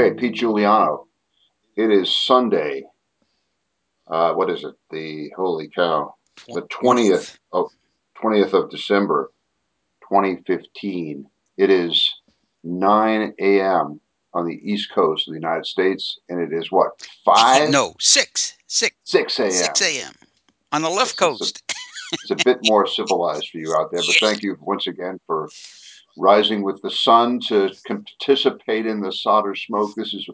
Okay, Pete Juliano. It is Sunday. Uh, what is it? The holy cow. The twentieth of twentieth of December, twenty fifteen. It is nine a.m. on the East Coast of the United States, and it is what five? No, six, six, six a.m. six a.m. on the left It's- it's a- coast. It's a bit more civilized for you out there, but thank you once again for rising with the sun to participate in the solder smoke. This is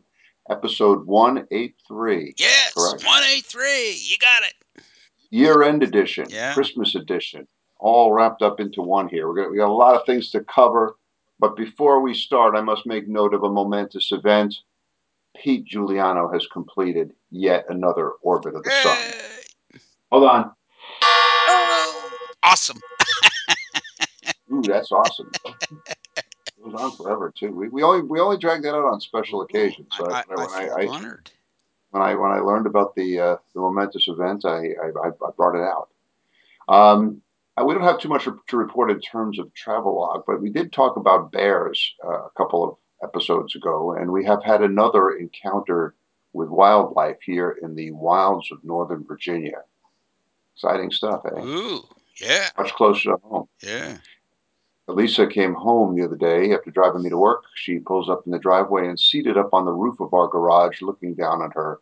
episode one eight three. yes, correct. one eight three. You got it. year end edition, Yeah. Christmas edition, all wrapped up into one here. We're gonna, we got a lot of things to cover, but before we start, I must make note of a momentous event. Pete Juliano has completed yet another orbit of the sun. Hold on. Oh, awesome. Ooh, that's awesome. It goes on forever too. We, we only we only drag that out on special occasions. So I, I, when I I, honored. when I when I learned about the uh, the momentous event, I, I I brought it out. Um, we don't have too much to report in terms of travelogue, but we did talk about bears uh, a couple of episodes ago, and we have had another encounter with wildlife here in the wilds of Northern Virginia. Exciting stuff, eh? Ooh, yeah, Much closer to home. yeah. Elisa came home the other day after driving me to work. She pulls up in the driveway and seated up on the roof of our garage, looking down at her,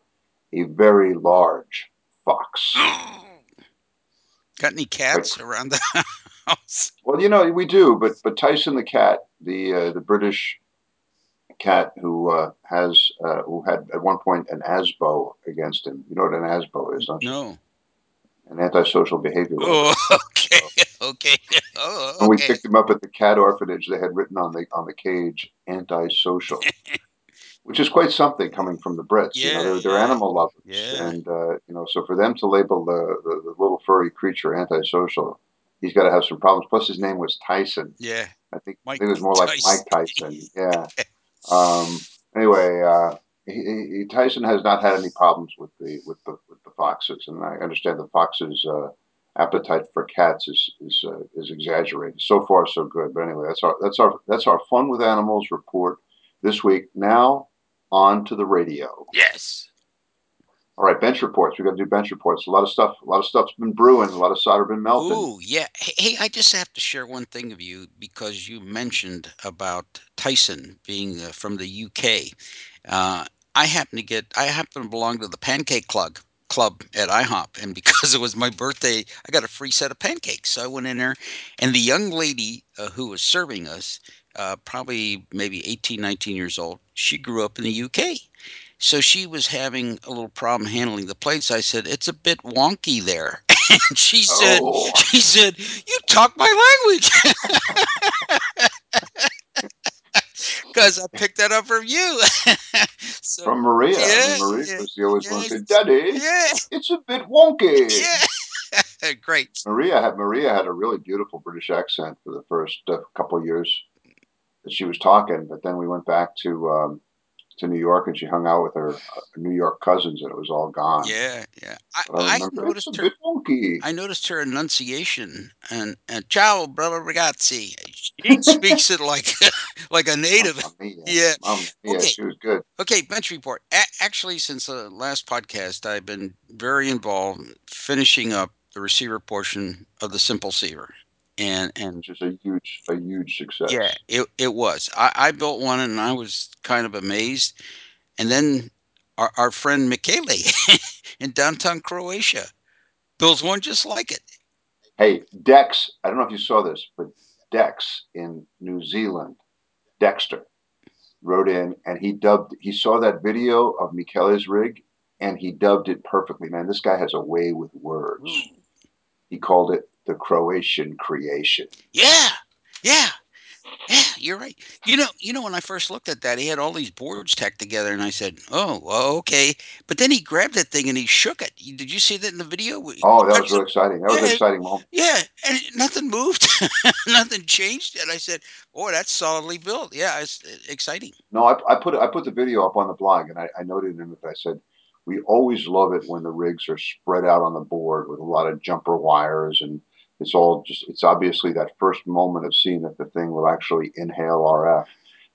a very large fox. Got any cats around the house? Well, you know we do, but but Tyson the cat, the uh, the British cat who uh, has uh, who had at one point an ASBO against him. You know what an ASBO is, don't you? No. An antisocial behavior. Oh, okay, okay. Oh, When we picked him up at the cat orphanage, they had written on the on the cage "antisocial," which is quite something coming from the Brits. you know, Yeah, they're, they're yeah, animal lovers, yeah. and uh, you know, so for them to label the, the, the little furry creature antisocial, he's got to have some problems. Plus, his name was Tyson. Yeah. I think, I think it was more like Mike Tyson. Yeah. Um, anyway, uh, he, he, Tyson has not had any problems with the with the foxes, and I understand the foxes' uh, appetite for cats is is uh, is exaggerated. So far, so good. But anyway, that's our that's our that's our fun with animals report this week. Now on to the radio. Yes. All right, bench reports. We got to do bench reports. A lot of stuff. A lot of stuff's been brewing. A lot of solder been melting. Ooh, yeah. Hey, hey, I just have to share one thing of you because you mentioned about Tyson being uh, from the UK. Uh, I happen to get, I happen to belong to the Pancake Club club at IHOP, and because it was my birthday, I got a free set of pancakes. So I went in there, and the young lady uh, who was serving us, uh, probably maybe 18, 19 years old, she grew up in the UK. So she was having a little problem handling the plates. I said, "It's a bit wonky there." And she said, Oh. "She said you talk my language." Because I picked that up from you. so, From Maria. Yeah, Maria yeah, was the always one to say, yes. "Daddy, yeah, it's a bit wonky." yeah, great. Maria had Maria had a really beautiful British accent for the first uh, couple of years that she was talking, but then we went back to um, to New York and she hung out with her uh, New York cousins and it was all gone. Yeah, yeah. I, I I noticed her. I noticed her enunciation and and ciao, brother ragazzi. She speaks it like like a native. Yeah. Mamma mia, Okay. she was good. Okay, bench report. A- actually, since the last podcast, I've been very involved finishing up the receiver portion of the Simple Ceiver, and and Which is a huge a huge success. yeah, it it was. I, I built one, and I was kind of amazed. And then our our friend Michele in downtown Croatia builds one just like it. Hey, Dex, I don't know if you saw this, but Dex in New Zealand, Dexter, wrote in and he dubbed, he saw that video of Michele's rig and he dubbed it perfectly. Man, this guy has a way with words. He called it the Croatian creation. Yeah, yeah, yeah. You're right. You know, you know, when I first looked at that, he had all these boards tacked together, and I said, "Oh, well, okay." But then he grabbed that thing and he shook it. Did you see that in the video? Oh, that was really exciting. That was an exciting moment. Yeah, and nothing moved, nothing changed, and I said, "Boy, that's solidly built." Yeah, it's uh, exciting. No, I, I put I put the video up on the blog and I, I noted in it. I said we always love it when the rigs are spread out on the board with a lot of jumper wires and it's all just it's obviously that first moment of seeing that the thing will actually inhale RF.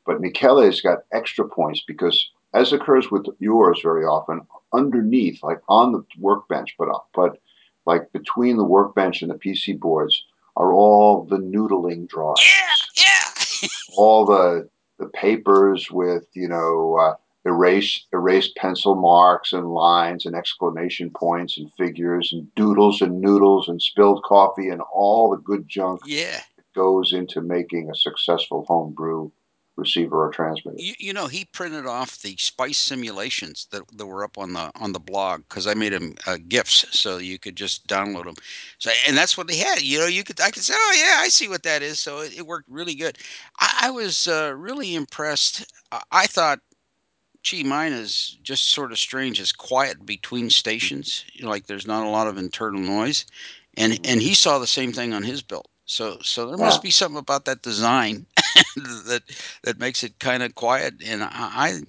But Michele's got extra points because as occurs with yours very often, underneath, like on the workbench, but but like between the workbench and the PC boards, are all the noodling drawings. Yeah, yeah. all the the papers with you know uh, erased erased pencil marks and lines and exclamation points and figures and doodles and noodles and spilled coffee and all the good junk yeah. that goes into making a successful home brew receiver or transmitter. You, you know, he printed off the spice simulations that, that were up on the on the blog because I made him uh, gifs so you could just download them. So and that's what they had. You know, you could I could say, oh yeah, I see what that is. So it, it worked really good. I, I was uh, really impressed. I, I thought, gee, mine is just sort of strange. It's quiet between stations. You know, like there's not a lot of internal noise, and Mhm. and he saw the same thing on his build. So so there Yeah. must be something about that design that that makes it kind of quiet. And I, I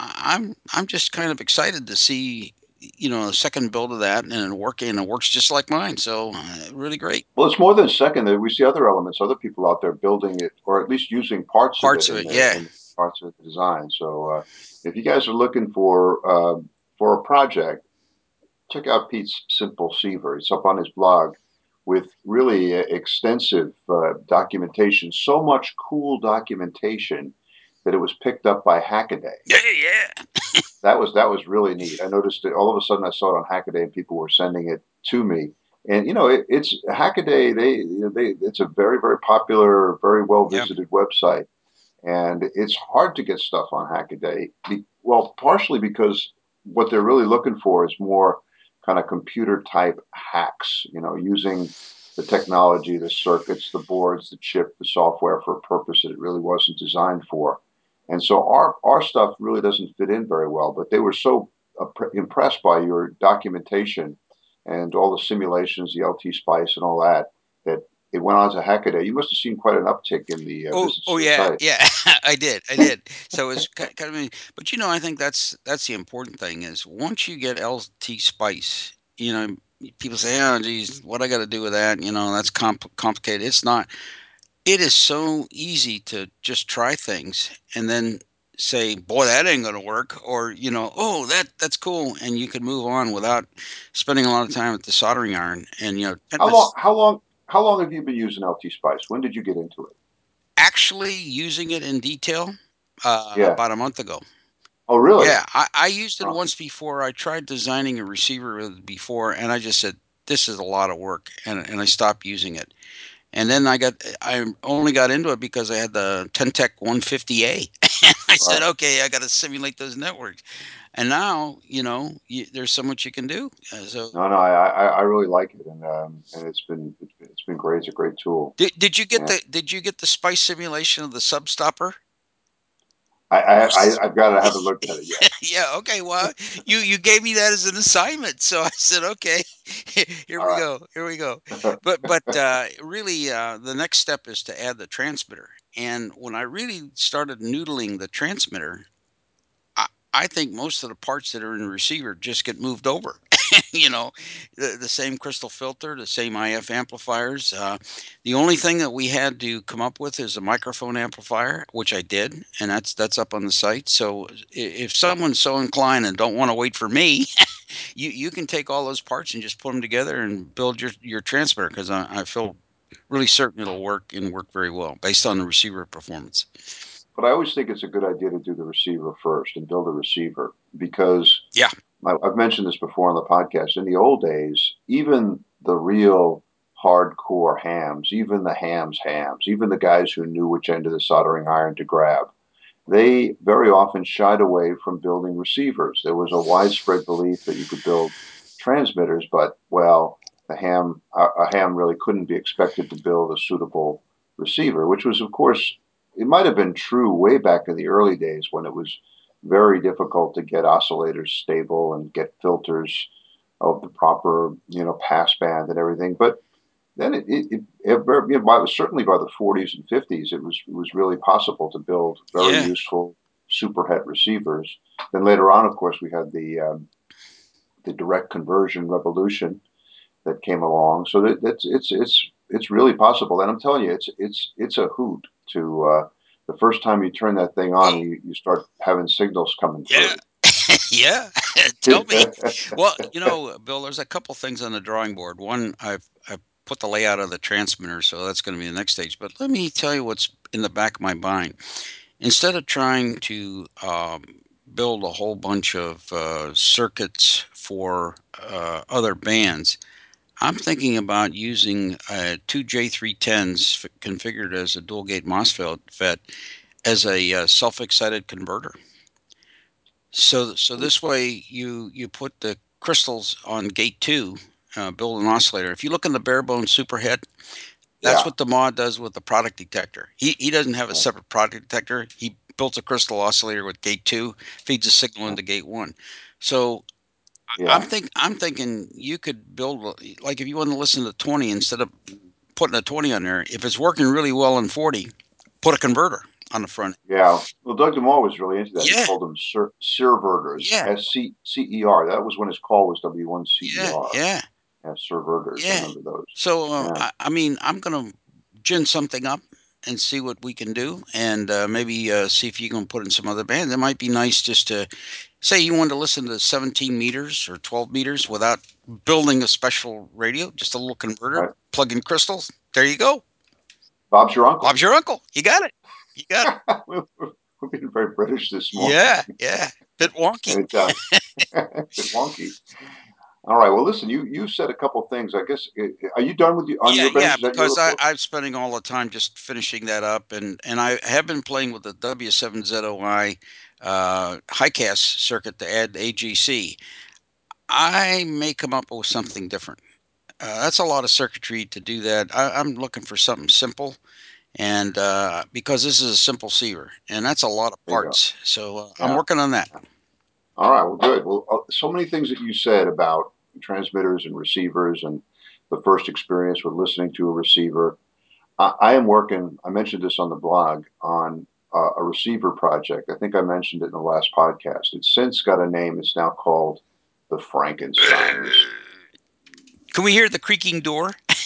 I'm I'm just kind of excited to see you know a second build of that and it working and it works just like mine. So uh, really great Well, it's more than second. We see other elements, other people out there building it, or at least using parts of parts it of it. Yeah. in parts of the design. So, uh, if you guys are looking for uh, for a project, check out Pete's Simple Ceiver. It's up on his blog with really extensive uh, documentation. So much cool documentation that it was picked up by Hackaday. Yeah, yeah. That was that was really neat. I noticed it all of a sudden. I saw it on Hackaday, and people were sending it to me. And you know, it, it's Hackaday. They they it's a very very popular, very well Yeah. visited website, and it's hard to get stuff on Hackaday. Well, partially because what they're really looking for is more kind of computer type hacks. You know, using the technology, the circuits, the boards, the chip, the software for a purpose that it really wasn't designed for. And so our our stuff really doesn't fit in very well. But they were so impressed by your documentation and all the simulations, the LT Spice, and all that it went on to Hackaday. You must have seen quite an uptick in the uh, Oh, oh yeah, yeah. I did, I did. So it's kind of, but you know, I think that's that's the important thing is once you get LT Spice, you know, people say, "Oh, geez, what I got to do with that?" You know, that's comp- complicated. It's not. It is so easy to just try things and then say, "Boy, that ain't gonna work," or you know, "Oh, that that's cool," and you can move on without spending a lot of time at the soldering iron. And you know, How long? How long? How long have you been using LT Spice? When did you get into it? actually using it in detail uh, Yeah. about a month ago. Oh, really? Yeah, I, I used it Oh, once before. I tried designing a receiver before, and I just said, "This is a lot of work," and and I stopped using it. And then I got I only got into it because I had the Tentec 150A. I said, "Okay, I got to simulate those networks." And now, you know, you, there's so much you can do. Uh, so, No, no, I, I, I really like it, and um, and it's been, it's been, great. It's a great tool. did, did you get Yeah. the did you get the spice simulation of the substopper? I, I, I, I've got to. I haven't looked at it yet. Yeah, okay. Well, you you gave me that as an assignment, so I said, okay, here All we right. go, here we go. But but uh, really, uh, the next step is to add the transmitter. And when I really started noodling the transmitter, I, think most of the parts that are in the receiver just get moved over. you know, the, the same crystal filter, the same IF amplifiers. Uh, the only thing that we had to come up with is a microphone amplifier, which I did, and that's that's up on the site. So if someone's so inclined and don't want to wait for me, you you can take all those parts and just put them together and build your your transmitter because I, I feel really certain it'll work and work very well based on the receiver performance. But I always think it's a good idea to do the receiver first and build a receiver because Yeah. I- I've mentioned this before on the podcast. In the old days, even the real hardcore hams, even the hams hams, even the guys who knew which end of the soldering iron to grab, they very often shied away from building receivers. There was a widespread belief that you could build transmitters, but well, a ham a, a ham really couldn't be expected to build a suitable receiver, which was, of course, it might have been true way back in the early days when it was very difficult to get oscillators stable and get filters of the proper, you know, pass band and everything. But then it, it, it, it you know, by, certainly by the 40s and 50s, it was it was really possible to build very Yeah. useful super het receivers. Then later on, of course, we had the um, the direct conversion revolution that came along. So that, that's it's it's it's really possible. And I'm telling you, it's it's it's a hoot to uh, the first time you turn that thing on, you, you start having signals coming through. Yeah. Tell me. Well, you know, Bill, there's a couple things on the drawing board. One, I've, I've put the layout of the transmitter, so that's going to be the next stage. But let me tell you what's in the back of my mind. Instead of trying to um, build a whole bunch of uh, circuits for uh, other bands, I'm thinking about using uh, two J310s f- configured as a dual gate MOSFET as a uh, self-excited converter. So, so this way you you put the crystals on gate two, uh, build an oscillator. If you look in the Barebone Superhet, that's yeah. what the mod does with the product detector. He he doesn't have a separate product detector. He built a crystal oscillator with gate two, feeds a signal into gate one. So I'm think I'm thinking you could build like if you want to listen to 20 instead of putting a 20 on there. If it's working really well in 40, put a converter on the front. Yeah. Well, Doug DeMaw was really into that. He Yeah. called them ser- serverters. Yeah. S C C E R. That was when his call was W one C E Yeah, yeah, Yeah, serverters. Yeah. those. So uh, Yeah. I, I mean, I'm gonna gin something up and see what we can do, and uh, maybe uh, see if you can put in some other bands. It might be nice just to say you want to listen to 17 meters or 12 meters without building a special radio, just a little converter, Right. plug in crystals. There you go. Bob's your uncle. Bob's your uncle. You got it. You got it. We're being very British this morning. Yeah, yeah. Bit wonky. It, uh, bit wonky. All right. Well, listen. You you said a couple things. I guess. uh, Are you done with you yeah, your yeah, your because I, I'm spending all the time just finishing that up, and and I have been playing with the W7ZOI uh, high-cast circuit to add AGC. I may come up with something different. Uh, that's a lot of circuitry to do that. I, I'm looking for something simple, and uh, because this is a simple receiver, and that's a lot of There you go. parts. So uh, I'm working on that. All right. Well, good. Well, uh, so many things that you said about transmitters and receivers and the first experience with listening to a receiver. I, I am working. I mentioned this on the blog on uh, a receiver project. I think I mentioned it in the last podcast. It's since got a name. It's now called the Frankenstein. Can we hear the creaking door?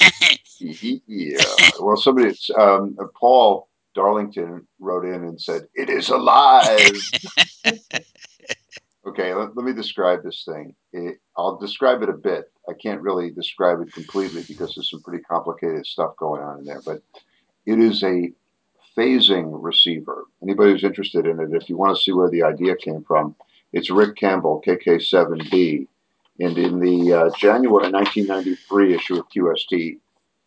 Yeah. Well, somebody, um, Paul Darlington wrote in and said, "It is alive." okay, let, let me describe this thing. It, I'll describe it a bit. I can't really describe it completely because there's some pretty complicated stuff going on in there. But it is a phasing receiver. Anybody who's interested in it, if you want to see where the idea came from, it's Rick Campbell, KK7B. And in the uh, January 1993 issue of QST,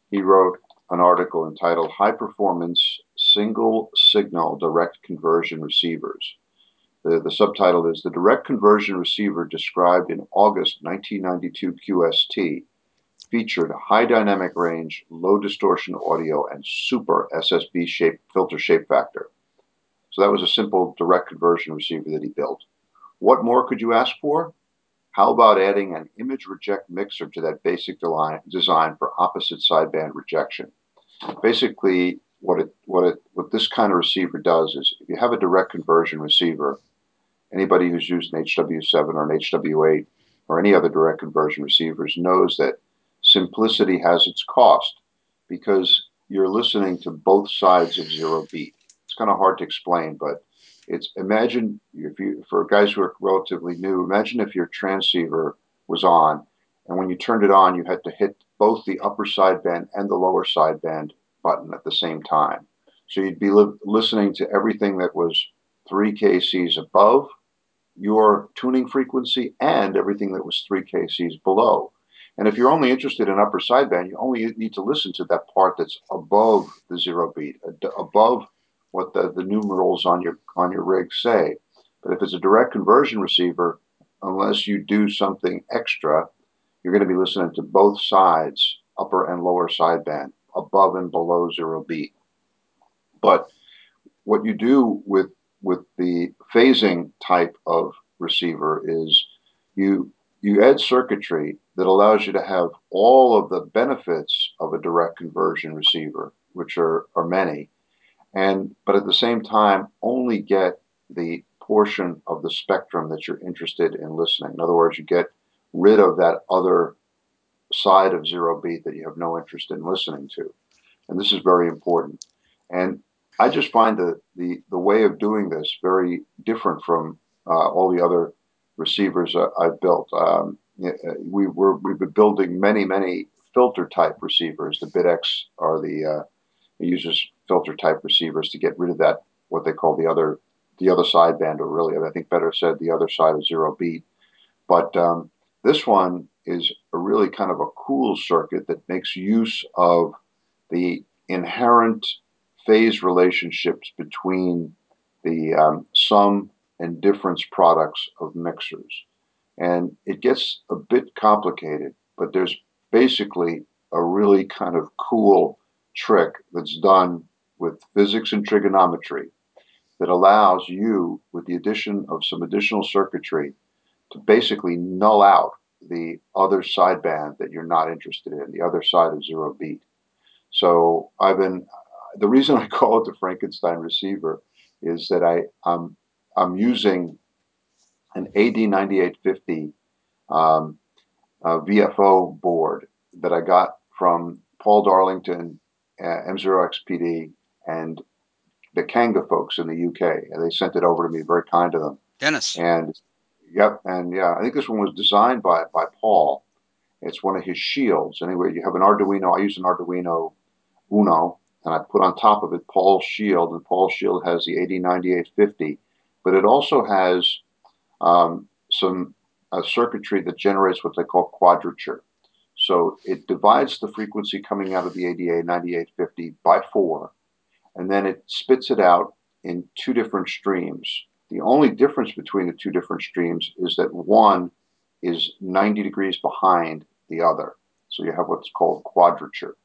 he wrote an article entitled High Performance Single Signal Direct Conversion Receivers. The, the subtitle is The Direct Conversion Receiver Described in August 1992 QST featured high dynamic range, low distortion audio, and super SSB shape filter shape factor. So that was a simple direct conversion receiver that he built. What more could you ask for? How about adding an image reject mixer to that basic design for opposite sideband rejection? Basically, what it what it what this kind of receiver does is if you have a direct conversion receiver, anybody who's used an HW7 or an HW8 or any other direct conversion receivers knows that simplicity has its cost because you're listening to both sides of zero beat. It's kind of hard to explain, but it's imagine if you for guys who are relatively new, imagine if your transceiver was on and when you turned it on you had to hit both the upper sideband and the lower sideband button at the same time. So you'd be li- listening to everything that was 3 kcs above your tuning frequency and everything that was 3 kcs below. And if you're only interested in upper sideband, you only need to listen to that part that's above the zero beat, uh, above what the, the numerals on your on your rig say. But if it's a direct conversion receiver, unless you do something extra, you're going to be listening to both sides, upper and lower sideband, above and below zero beat. But what you do with with the phasing type of receiver is you you add circuitry that allows you to have all of the benefits of a direct conversion receiver, which are, are many, and but at the same time only get the portion of the spectrum that you're interested in listening. In other words, you get rid of that other side of zero beat that you have no interest in listening to. And this is very important. And I just find the, the, the way of doing this very different from uh, all the other receivers uh, I've built. Um, we were, we've been building many, many filter type receivers. The BitX are the uh, uses filter type receivers to get rid of that what they call the other the other sideband, or really, I think better said, the other side of zero beat. But um, this one is a really kind of a cool circuit that makes use of the inherent phase relationships between the um, sum and difference products of mixers. And it gets a bit complicated, but there's basically a really kind of cool trick that's done with physics and trigonometry that allows you, with the addition of some additional circuitry, to basically null out the other sideband that you're not interested in, the other side of zero beat. So I've been, the reason I call it the Frankenstein receiver is that I, I'm, I'm using an AD9850 um, uh, VFO board that I got from Paul Darlington, uh, M0XPD, and the Kanga folks in the UK. And they sent it over to me, very kind of them. Dennis. And yep, and yeah, I think this one was designed by by Paul. It's one of his shields. Anyway, you have an Arduino. I use an Arduino Uno, and I put on top of it Paul's shield, and Paul's shield has the AD9850, but it also has um, some uh, circuitry that generates what they call quadrature. So it divides the frequency coming out of the ADA 9850 by four, and then it spits it out in two different streams. The only difference between the two different streams is that one is 90 degrees behind the other. So you have what's called quadrature.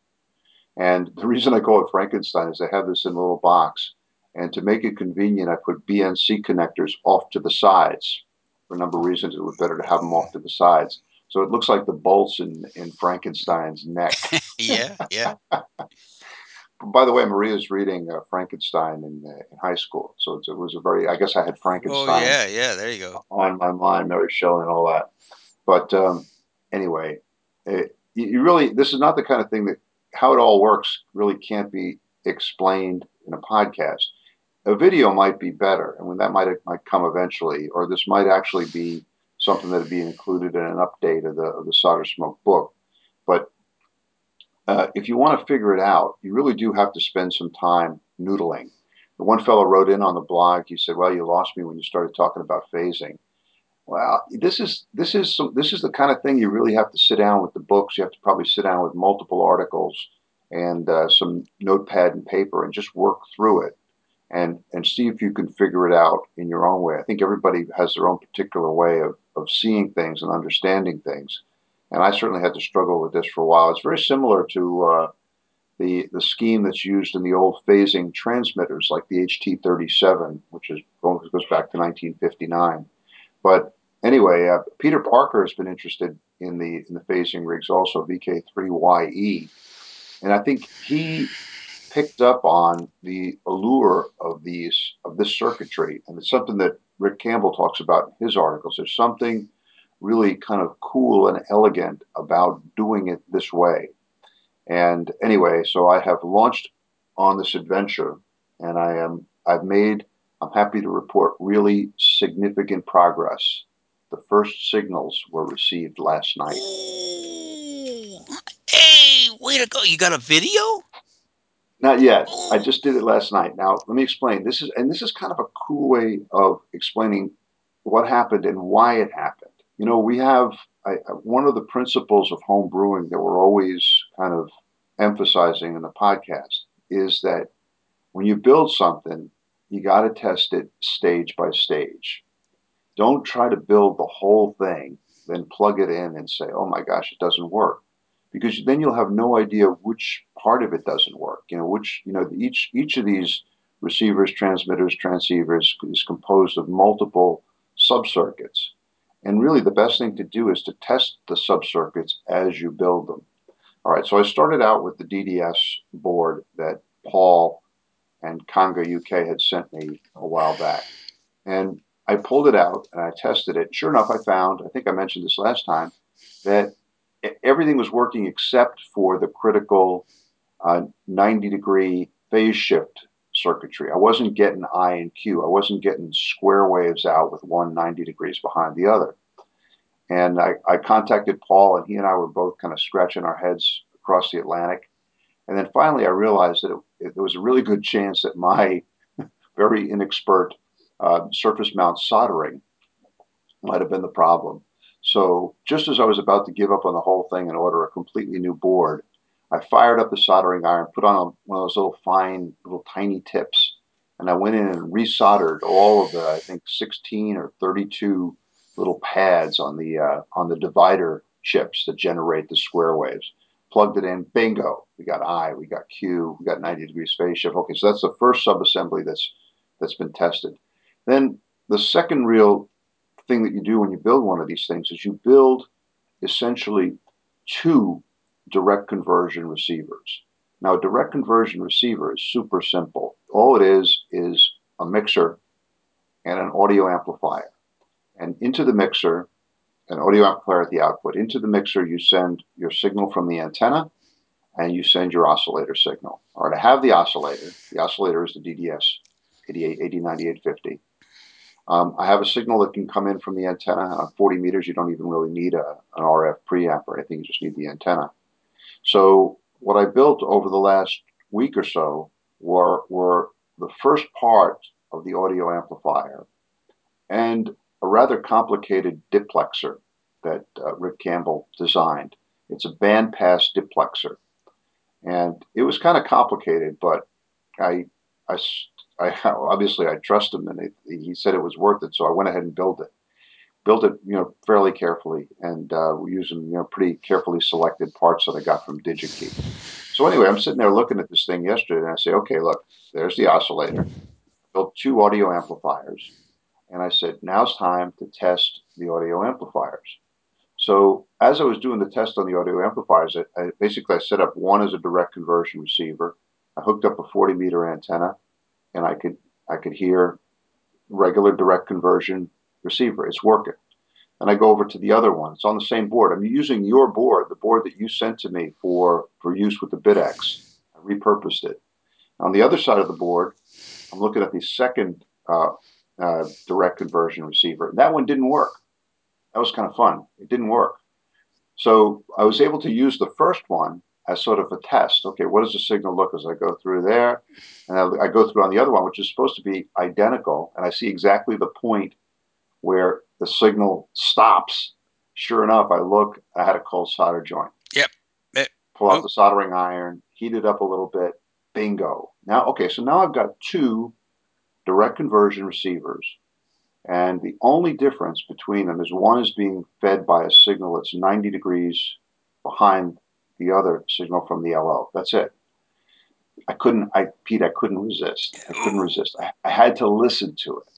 And the reason I call it Frankenstein is I have this in a little box. And to make it convenient, I put BNC connectors off to the sides. For a number of reasons, it was better to have them off to the sides. So it looks like the bolts in, in Frankenstein's neck. yeah, yeah. By the way, Maria's reading uh, Frankenstein in, uh, in high school, so it was a very. I guess I had Frankenstein. Oh yeah, yeah. There you go. On my mind, Mary Shelley and all that. But um, anyway, it, you really this is not the kind of thing that how it all works really can't be explained in a podcast. A video might be better, and when that might might come eventually, or this might actually be something that would be included in an update of the of the solder smoke book. But uh, if you want to figure it out, you really do have to spend some time noodling. The one fellow wrote in on the blog. He said, "Well, you lost me when you started talking about phasing." Well, this is this is some, this is the kind of thing you really have to sit down with the books. You have to probably sit down with multiple articles and uh, some notepad and paper and just work through it and and see if you can figure it out in your own way. I think everybody has their own particular way of of seeing things and understanding things. And I certainly had to struggle with this for a while. It's very similar to uh, the the scheme that's used in the old phasing transmitters, like the HT37, which is goes back to 1959. But anyway, uh, Peter Parker has been interested in the in the phasing rigs, also VK3YE, and I think he picked up on the allure of these of this circuitry, and it's something that Rick Campbell talks about in his articles. There's something really kind of cool and elegant about doing it this way. And anyway, so I have launched on this adventure, and I am I've made I'm happy to report really significant progress. The first signals were received last night. Hey, way to go! You got a video? Not yet. I just did it last night. Now let me explain. This is and this is kind of a cool way of explaining what happened and why it happened. You know, we have I, one of the principles of home brewing that we're always kind of emphasizing in the podcast is that when you build something, you got to test it stage by stage. Don't try to build the whole thing, then plug it in and say, "Oh my gosh, it doesn't work." Because then you'll have no idea which part of it doesn't work. You know, which, you know, each each of these receivers, transmitters, transceivers is composed of multiple subcircuits. And really, the best thing to do is to test the subcircuits as you build them. All right, so I started out with the DDS board that Paul and Kanga UK had sent me a while back. And I pulled it out and I tested it. Sure enough, I found, I think I mentioned this last time, that everything was working except for the critical uh, 90 degree phase shift circuitry. I wasn't getting I and Q. I wasn't getting square waves out with one 90 degrees behind the other. And I, I contacted Paul, and he and I were both kind of scratching our heads across the Atlantic. And then finally, I realized that it, was a really good chance that my very inexpert uh, surface mount soldering might have been the problem. So just as I was about to give up on the whole thing and order a completely new board, I fired up the soldering iron, put on a, one of those little fine, little tiny tips, and I went in and resoldered all of the, I think, 16 or 32 little pads on the uh, on the divider chips that generate the square waves. Plugged it in, bingo, we got I, we got Q, we got 90 degree phase shift. Okay, so that's the first subassembly that's that's been tested. Then the second real thing that you do when you build one of these things is you build essentially two direct conversion receivers. Now, a direct conversion receiver is super simple. All it is is a mixer and an audio amplifier. And into the mixer, an audio amplifier at the output. Into the mixer, you send your signal from the antenna and you send your oscillator signal. Or to have the oscillator, the oscillator is the DDS 88, 80, 9850. Um, I have a signal that can come in from the antenna. Uh, 40 meters, you don't even really need a, an RF preamp or anything, you just need the antenna. So what I built over the last week or so were, were the first part of the audio amplifier and a rather complicated diplexer that uh, Rick Campbell designed. It's a bandpass diplexer. And it was kind of complicated, but I, I I obviously I trust him, and it, he said it was worth it, so I went ahead and built it. Built it, you know, fairly carefully, and uh, using you know pretty carefully selected parts that I got from DigiKey. So anyway, I'm sitting there looking at this thing yesterday, and I say, okay, look, there's the oscillator. Built two audio amplifiers, and I said, now's time to test the audio amplifiers. So as I was doing the test on the audio amplifiers, I, I basically I set up one as a direct conversion receiver. I hooked up a 40 meter antenna and I could I could hear regular direct conversion receiver. It's working. And I go over to the other one. It's on the same board. I'm using your board, the board that you sent to me for, for use with the BitX. I repurposed it. On the other side of the board, I'm looking at the second uh, uh, direct conversion receiver. And that one didn't work. That was kind of fun. It didn't work. So I was able to use the first one as sort of a test. Okay, what does the signal look as I go through there? And I, I, go through on the other one, which is supposed to be identical, and I see exactly the point where the signal stops. Sure enough, I look, I had a cold solder joint. Yep. It, Pull out oh. the soldering iron, heat it up a little bit, bingo. Now, okay, so now I've got two direct conversion receivers. And the only difference between them is one is being fed by a signal that's 90 degrees behind the other signal from the LO. That's it. I couldn't, I, Pete, I couldn't resist. I couldn't resist. I, I had to listen to it.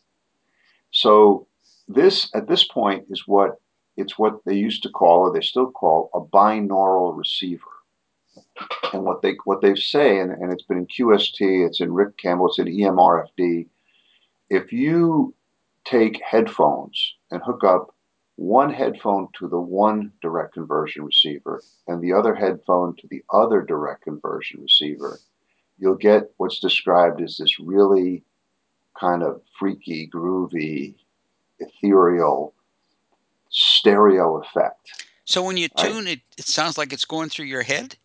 So this, at this point, is what it's what they used to call, or they still call, a binaural receiver. And what they what they say, and, and it's been in QST, it's in Rick Campbell, it's in EMRFD. If you take headphones and hook up one headphone to the one direct conversion receiver and the other headphone to the other direct conversion receiver, you'll get what's described as this really kind of freaky, groovy, ethereal stereo effect. So when you tune right? it, it sounds like it's going through your head.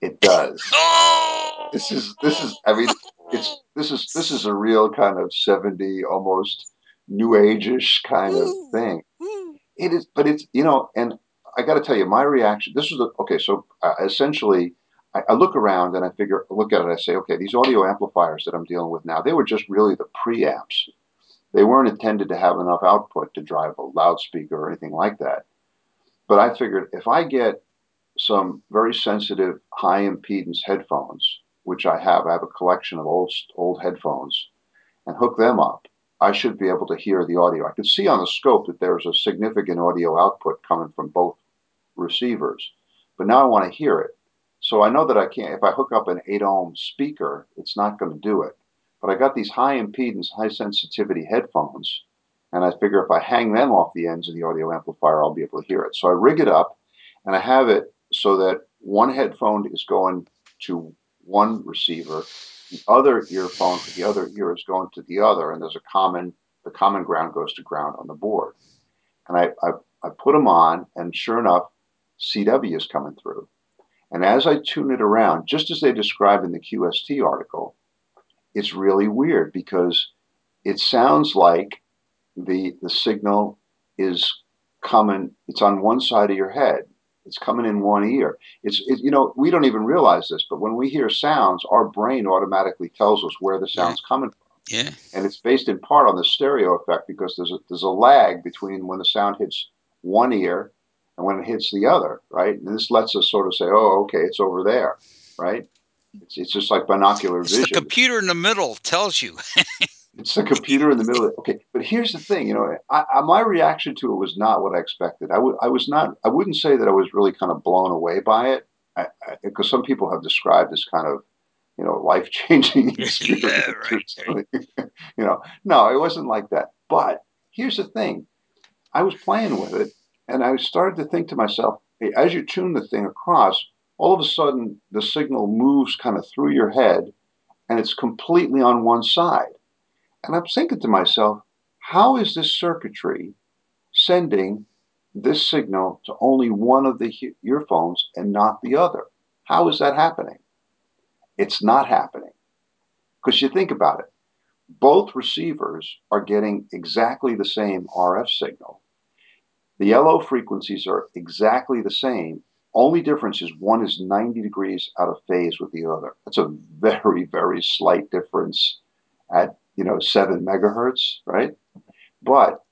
It does. oh! This is this is. I mean, it's this is this is a real kind of seventy, almost new age-ish kind of thing. It is, but it's you know, and I got to tell you, my reaction. This was a, okay. So uh, essentially, I, I, look around and I figure, look at it. I say, okay, these audio amplifiers that I'm dealing with now, they were just really the preamps. They weren't intended to have enough output to drive a loudspeaker or anything like that. But I figured if I get some very sensitive, high impedance headphones, which I have, I have a collection of old old headphones, and hook them up I should be able to hear the audio. I could see on the scope that there's a significant audio output coming from both receivers, but now I want to hear it. So I know that I can't, if I hook up an 8 ohm speaker, it's not going to do it. But I got these high impedance, high sensitivity headphones, and I figure if I hang them off the ends of the audio amplifier, I'll be able to hear it. So I rig it up and I have it so that one headphone is going to one receiver, the other earphone for the other ear is going to the other, and there's a common the common ground goes to ground on the board. And I, I, I put them on, and sure enough, CW is coming through. And as I tune it around, just as they describe in the QST article, it's really weird because it sounds like the the signal is coming. It's on one side of your head. It's coming in one ear. It's it, you know we don't even realize this, but when we hear sounds, our brain automatically tells us where the sound's yeah. coming from. Yeah. And it's based in part on the stereo effect because there's a, there's a lag between when the sound hits one ear and when it hits the other, right? And this lets us sort of say, oh, okay, it's over there, right? It's, it's just like binocular It's vision. the computer in the middle tells you. It's the computer in the middle. Okay, but here's the thing. You know, I, I, my reaction to it was not what I expected. I, w- I was not. I wouldn't say that I was really kind of blown away by it, because some people have described this kind of, you know, life changing experience. yeah, right. you know, no, it wasn't like that. But here's the thing. I was playing with it, and I started to think to myself, hey, as you tune the thing across, all of a sudden the signal moves kind of through your head, and it's completely on one side and I'm thinking to myself, how is this circuitry sending this signal to only one of the earphones and not the other? How is that happening? It's not happening. Because you think about it, both receivers are getting exactly the same RF signal. The LO frequencies are exactly the same. Only difference is one is 90 degrees out of phase with the other. That's a very, very slight difference at you know, seven megahertz, right? But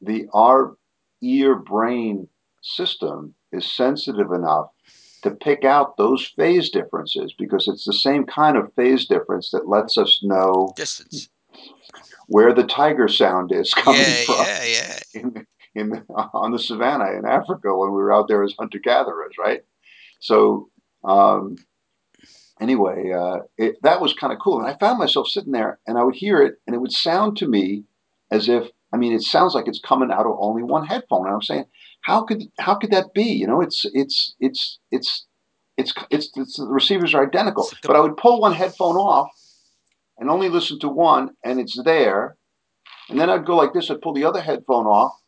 the our ear brain system is sensitive enough to pick out those phase differences because it's the same kind of phase difference that lets us know distance where the tiger sound is coming yeah, from. Yeah, yeah, in, in on the savannah in Africa when we were out there as hunter gatherers, right? So um, anyway, uh, it, that was kind of cool. And I found myself sitting there and I would hear it and it would sound to me as if, I mean, it sounds like it's coming out of only one headphone. And I'm saying, how could, how could that be? You know, it's, it's, it's, it's, it's, it's, it's the receivers are identical, but I would pull one headphone off and only listen to one and it's there. And then I'd go like this, I'd pull the other headphone off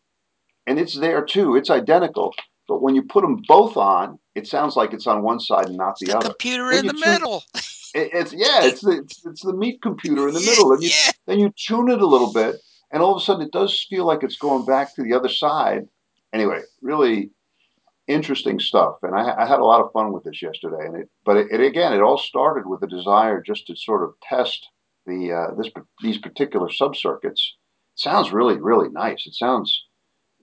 and it's there too. It's identical. But when you put them both on, it sounds like it's on one side and not the, the other. computer Then in the tune- middle. It, it's yeah, it's the it's, it's the meat computer in the Yeah, middle, and you, yeah. then you tune it a little bit, and all of a sudden it does feel like it's going back to the other side. Anyway, really interesting stuff, and I, I had a lot of fun with this yesterday. And it, but it, it again, it all started with a desire just to sort of test the uh, this these particular subcircuits. Sounds really really nice. It sounds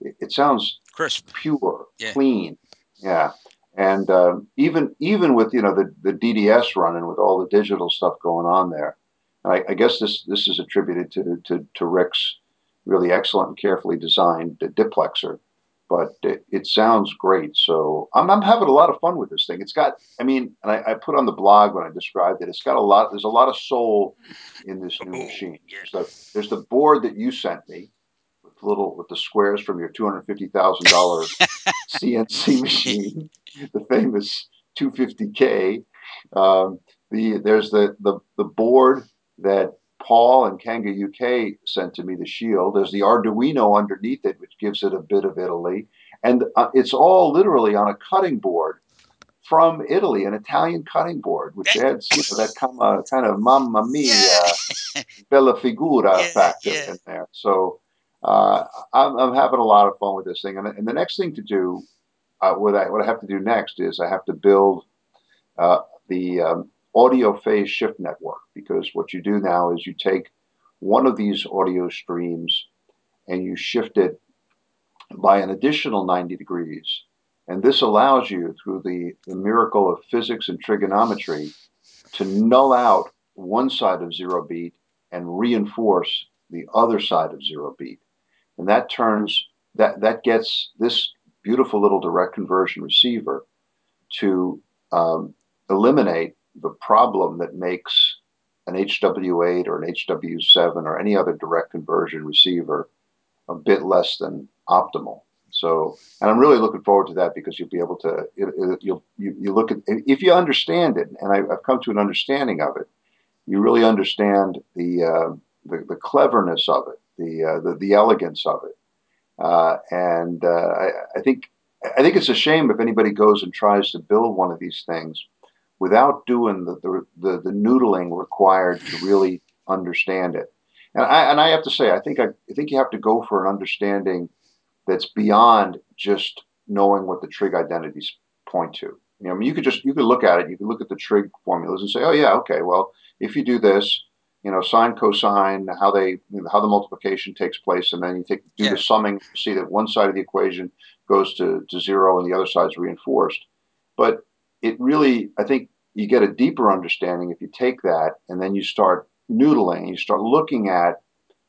it, it sounds Crisp. pure, Yeah. clean. Yeah. And um, even even with you know the, the DDS running with all the digital stuff going on there, I, I guess this this is attributed to, to to Rick's really excellent and carefully designed diplexer, but it, it sounds great. So I'm, I'm having a lot of fun with this thing. It's got I mean, and I, I put on the blog when I described it. It's got a lot. There's a lot of soul in this new Oh, machine. yeah. So there's the board that you sent me the little with the squares from your two hundred fifty thousand dollar CNC machine, the famous 250K. Um, the there's the, the the board that Paul and Kanga UK sent to me, the Shield. There's the Arduino underneath it, which gives it a bit of Italy, and uh, it's all literally on a cutting board from Italy, an Italian cutting board, which adds you know that kind of kind of mamma mia, Yeah. bella figura Yeah, factor yeah. in there. So uh, I'm, I'm having a lot of fun with this thing. And, and the next thing to do, uh, what I what I have to do next is I have to build uh, the um, audio phase shift network because what you do now is you take one of these audio streams and you shift it by an additional 90 degrees. And this allows you, through the, the miracle of physics and trigonometry, to null out one side of zero beat and reinforce the other side of zero beat. And that turns that that gets this beautiful little direct conversion receiver to um, eliminate the problem that makes an HW8 or an HW7 or any other direct conversion receiver a bit less than optimal. So, and I'm really looking forward to that because you'll be able to, it, it, you'll, you, you look at, if you understand it, and I, I've come to an understanding of it, you really understand the uh, the, the, cleverness of it, the, uh, the, the elegance of it, uh, and uh, I, I, think I think it's a shame if anybody goes and tries to build one of these things without doing the the, the, the noodling required to really understand it. And I and I have to say, I think I, I think you have to go for an understanding that's beyond just knowing what the trig identities point to. You know, I mean, you could just you could look at it, you could look at the trig formulas and say, oh yeah, okay, well, if you do this, you know, sine, cosine, how they how the multiplication takes place, and then you take do yeah. the summing, see that one side of the equation goes to, to zero and the other side is reinforced. But it really, I think, you get a deeper understanding if you take that and then you start noodling, you start looking at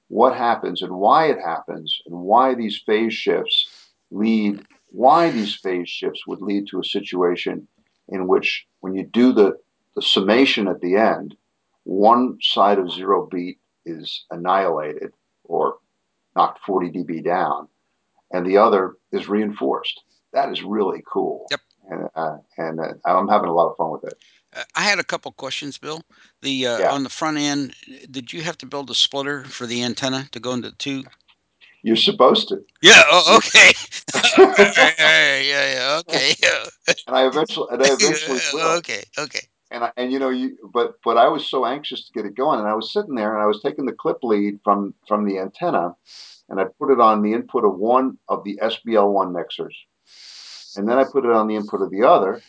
what happens and why it happens and why these phase shifts lead why these phase shifts would lead to a situation in which when you do the, the summation at the end, one side of zero beat is annihilated or knocked 40 dB down, and the other is reinforced. That is really cool. Yep. And, uh, and uh, I'm having a lot of fun with it. Uh, I had a couple questions, Bill. The uh, yeah. on the front end, did you have to build a splitter for the antenna to go into two? You're supposed to. Yeah. Oh, okay. yeah, yeah. Okay. and I eventually, and I eventually will. Okay. Okay. And I, and you know you but but I was so anxious to get it going, and I was sitting there and I was taking the clip lead from from the antenna, and I put it on the input of one of the SBL one mixers, and then I put it on the input of the other.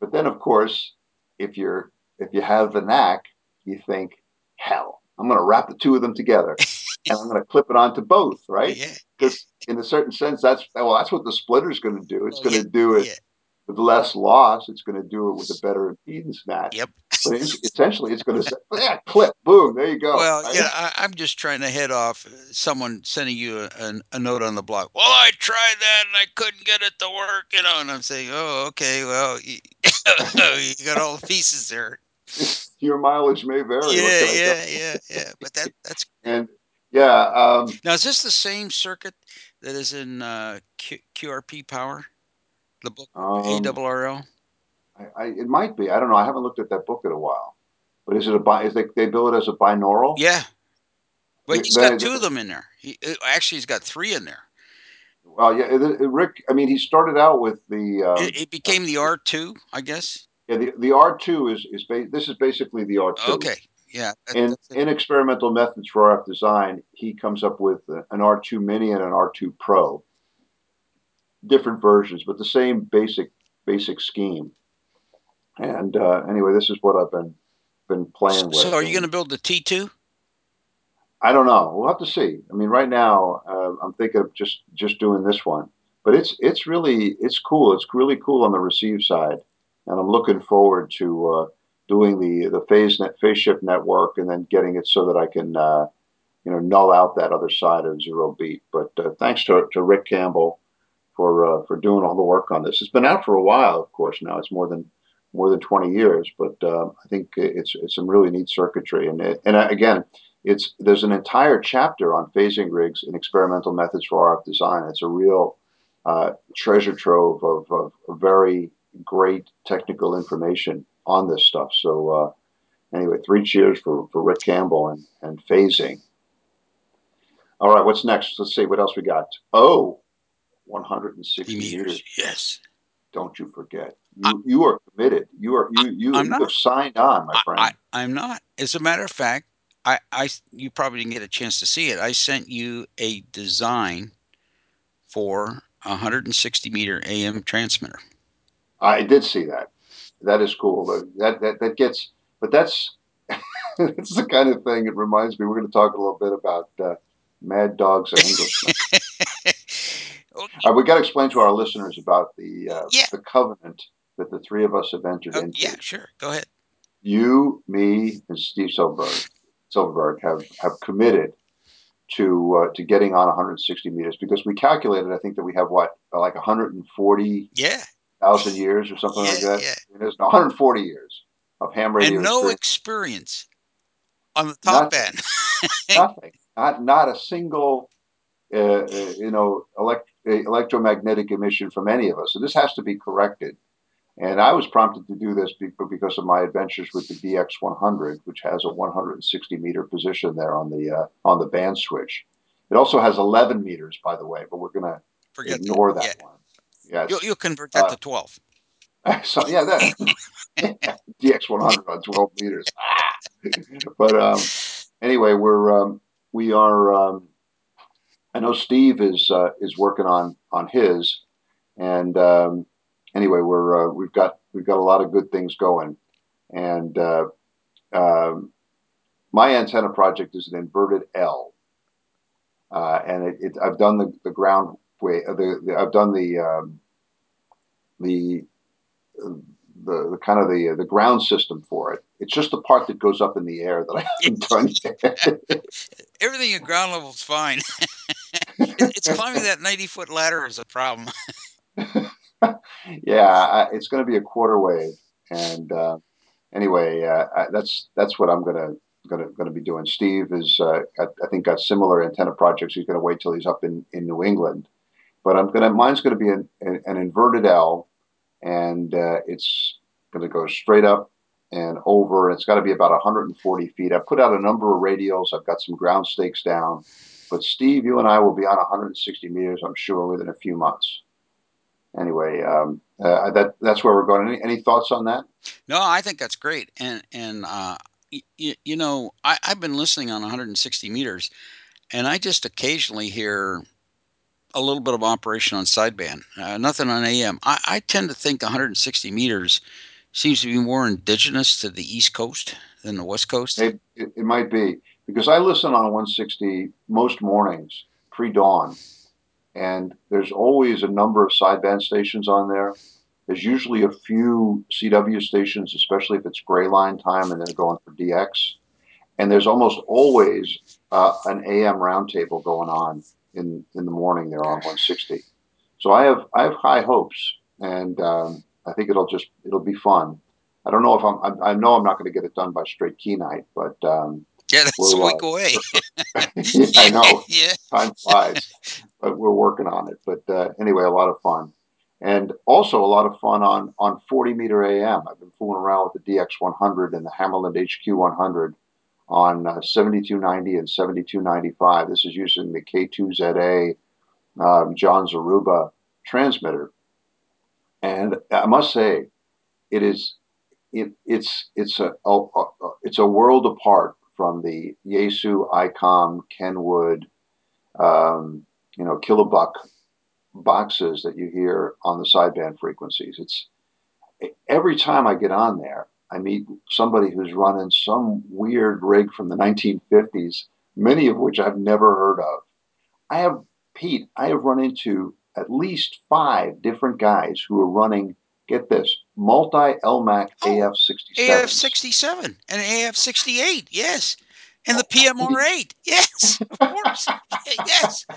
But then, of course, if you're if you have the knack, you think, hell, I'm going to wrap the two of them together and I'm going to clip it onto both, right? Yeah. Because in a certain sense, that's well, that's what the splitter is going to do. It's going to do it yeah. With less loss. It's going to do it with a better impedance match. Yep. but essentially, it's going to say, yeah, clip, boom, there you go. Well, right? yeah, I, am just trying to head off someone sending you a, a, a, note on the blog. Well, I tried that and I couldn't get it to work, you know. And I'm saying, oh, okay, well, you, you got all the pieces there. Your mileage may vary. Yeah, yeah, yeah, yeah. But that that's and yeah. Um, now, is this the same circuit that is in uh, Q- QRP Power, the book um, ARRL? I, I, it might be. I don't know. I haven't looked at that book in a while. But is it a bi? Is they they build it as a binaural? Yeah. But he's got two of them in there. He uh, actually he's got three in there. Well, yeah, Rick. I mean, he started out with the. Um, it, it, became the R two, I guess. Yeah, the, the R two is is ba- this is basically the R two. Okay, yeah. In in experimental methods for RF design, he comes up with an R2 Mini and an R2 Pro. Different versions, but the same basic basic scheme. And uh, anyway, this is what I've been been playing with. So, are you going to build the T2? I don't know. We'll have to see. I mean, right now, uh, I'm thinking of just just doing this one, but it's it's really it's cool. It's really cool on the receive side, and I'm looking forward to. Uh, doing the the phase net phase shift network and then getting it so that I can uh, you know null out that other side of zero beat. But uh, thanks to, to Rick Campbell for uh, for doing all the work on this. It's been out for a while, of course. Now it's more than more than 20 years, but uh, I think it's it's some really neat circuitry. And it, and again, it's there's an entire chapter on phasing rigs and experimental methods for RF design. It's a real uh, treasure trove of, of, of very great technical information on this stuff. So uh, anyway, three cheers for, for Rick Campbell and, and phasing. All right, what's next? Let's see what else we got. Oh, 160 meters. meters. Yes. Don't you forget. You, I, you are committed. You are you you, you have signed on, my friend. I, am not. As a matter of fact, I, I you probably didn't get a chance to see it. I sent you a design for a 160 meter AM transmitter. I did see that that is cool. That that that gets, but that's it's the kind of thing. It reminds me. We're going to talk a little bit about uh, Mad Dogs and Englishmen. okay. uh, we got to explain to our listeners about the uh, yeah. the covenant that the three of us have entered oh, into. Yeah, sure. Go ahead. You, me, and Steve Silverberg, Silverberg have have committed to uh, to getting on 160 meters because we calculated. I think that we have what like 140. Yeah thousand years or something yeah, like that. Yeah. Is 140 years of ham radio and no experience, experience on the top nothing, end. nothing. Not not a single, uh, uh, you know, elect, electromagnetic emission from any of us. So this has to be corrected. And I was prompted to do this because of my adventures with the DX100, which has a 160 meter position there on the uh, on the band switch. It also has 11 meters, by the way, but we're going to ignore that, that yeah. one. Yes. You'll, you'll convert that uh, to 12. So yeah, that DX100 on 12 meters. but um, anyway, we're um, we are. Um, I know Steve is uh, is working on on his, and um, anyway, we're uh, we've got we've got a lot of good things going, and uh, um, my antenna project is an inverted L, uh, and it, it, I've done the the ground way. Uh, the, the I've done the um, the the, the, kind of the the ground system for it. It's just the part that goes up in the air that I haven't done yet. Everything at ground level is fine. it's climbing that ninety foot ladder is a problem. yeah, it's going to be a quarter wave, and uh, anyway, uh, I, that's that's what I'm gonna gonna gonna be doing. Steve is, uh, I, I, think, got similar antenna projects. He's going to wait till he's up in in New England, but I'm gonna mine's going to be an, an, an inverted L and uh, it's going to go straight up and over. It's got to be about 140 feet. I've put out a number of radials. I've got some ground stakes down. But Steve, you and I will be on 160 meters, I'm sure, within a few months. Anyway, um, uh, that that's where we're going. Any, any, thoughts on that? No, I think that's great. And and uh, y- you know, I, I've been listening on 160 meters, and I just occasionally hear a little bit of operation on sideband, uh, nothing on AM. I, I, tend to think 160 meters seems to be more indigenous to the East Coast than the West Coast. It, it, it might be because I listen on 160 most mornings pre dawn, and there's always a number of sideband stations on there. There's usually a few CW stations, especially if it's gray line time and they're going for DX. And there's almost always uh, an AM roundtable going on in in the morning there on 160. So I have I have high hopes, and um, I think it'll just it'll be fun. I don't know if I'm I, I know I'm not going to get it done by straight key night, but um, yeah, that's a week away. I know. yeah, time flies, but we're working on it. But uh, anyway, a lot of fun, and also a lot of fun on on 40 meter AM. I've been fooling around with the DX100 and the Hammarlund HQ100 on uh, 7290 and 7295. This is using the K2ZA um, John Zaruba transmitter. And I must say, it is it, it's it's a, a, a, it's a world apart from the Yaesu, ICOM, Kenwood, um, you know, kilobuck boxes that you hear on the sideband frequencies. It's every time I get on there, I meet somebody who's running some weird rig from the 1950s, many of which I've never heard of. I have, Pete, I have run into at least five different guys who are running, get this, multi Elmac oh, AF67. AF67 and AF68, yes. And the PMR8, yes, of course, yes.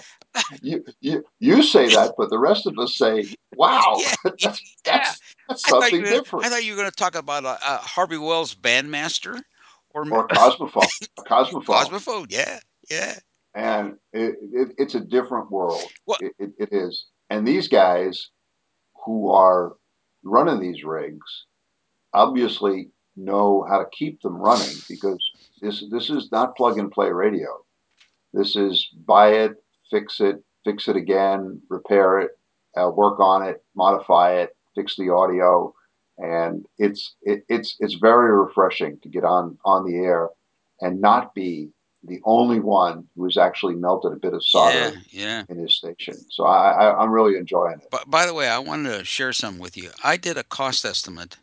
You, you, you say that, but the rest of us say, wow, yeah, that's, that's, that's something I different. I thought you were going to talk about a, a Harvey Wells Bandmaster or, or a Cosmophone. A Cosmophone. Cosmophone, yeah, yeah. And it, it, it's a different world. It, it, it is. And these guys who are running these rigs obviously know how to keep them running because this this is not plug and play radio. This is buy it, fix it, fix it again, repair it, uh, work on it, modify it, fix the audio, and it's it, it's it's very refreshing to get on on the air and not be the only one who has actually melted a bit of solder yeah, yeah. in his station. So I, I, am really enjoying it. But by the way, I wanted to share something with you. I did a cost estimate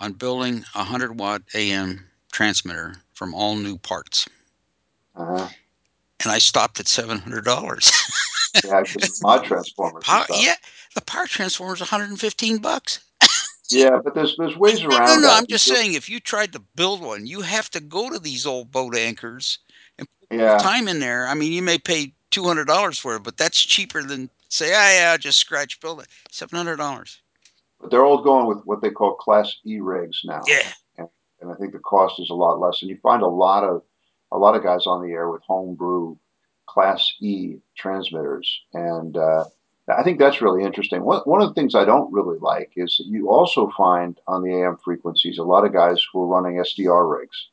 on building a 100 watt AM transmitter from all new parts. Uh-huh. And I stopped at seven hundred dollars. yeah, because mod transformers. Power, yeah, the power transformer is one hundred and fifteen bucks. Yeah, but there's there's ways no, around. No, no, that. I'm just saying if you tried to build one, you have to go to these old boat anchors yeah. time in there. I mean, you may pay two hundred dollars for it, but that's cheaper than say, ah, yeah, just scratch build it. Seven hundred dollars. But they're all going with what they call Class E rigs now. Yeah. And, and I think the cost is a lot less, and you find a lot of a lot of guys on the air with homebrew Class E transmitters, and uh, I think that's really interesting. One, one of the things I don't really like is that you also find on the AM frequencies a lot of guys who are running SDR rigs.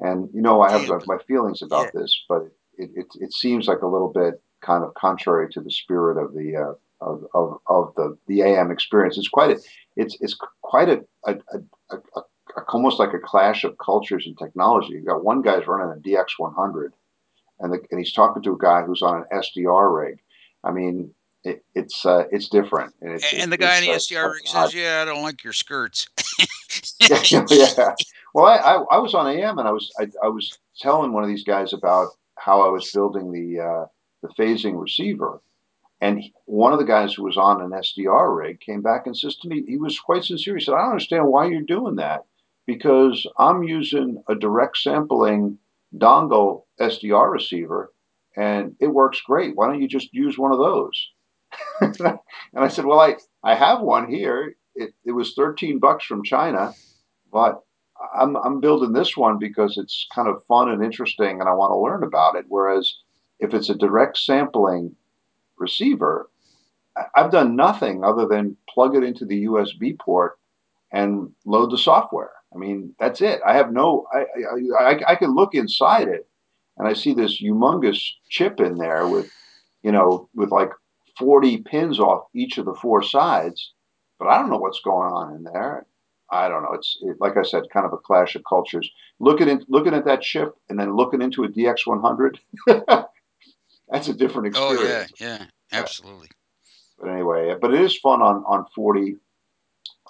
And, you know, I have Yeah, my, feelings yeah, about this, but it, it, it seems like a little bit kind of contrary to the spirit of the uh, of, of, of the, the AM experience. It's quite a, it's, it's quite a, a, a, a, almost like a clash of cultures and technology. You've got one guy's running a DX100 and, the, and he's talking to a guy who's on an SDR rig. I mean, it, it's uh, it's different, and it's and the guy in the uh, SDR rig says, "Yeah, I don't like your skirts." Yeah, yeah. Well, I, I, I was on AM, and I was I, I was telling one of these guys about how I was building the uh, the phasing receiver, and he, one of the guys who was on an SDR rig came back and says to me, he was quite sincere. He said, "I don't understand why you're doing that because I'm using a direct sampling dongle SDR receiver, and it works great. Why don't you just use one of those?" and I said, "Well, I I have one here. It it was thirteen bucks from China, but I'm I'm building this one because it's kind of fun and interesting, and I want to learn about it. Whereas if it's a direct sampling receiver, I've done nothing other than plug it into the USB port and load the software. I mean, that's it. I have no. I I, I, I can look inside it, and I see this humongous chip in there with, you know, with like forty pins off each of the four sides, but I don't know what's going on in there. I don't know. It's it, like I said, kind of a clash of cultures. Looking at looking at that chip and then looking into a DX100, that's a different experience. oh yeah, yeah, absolutely. but anyway, but it is fun on on 40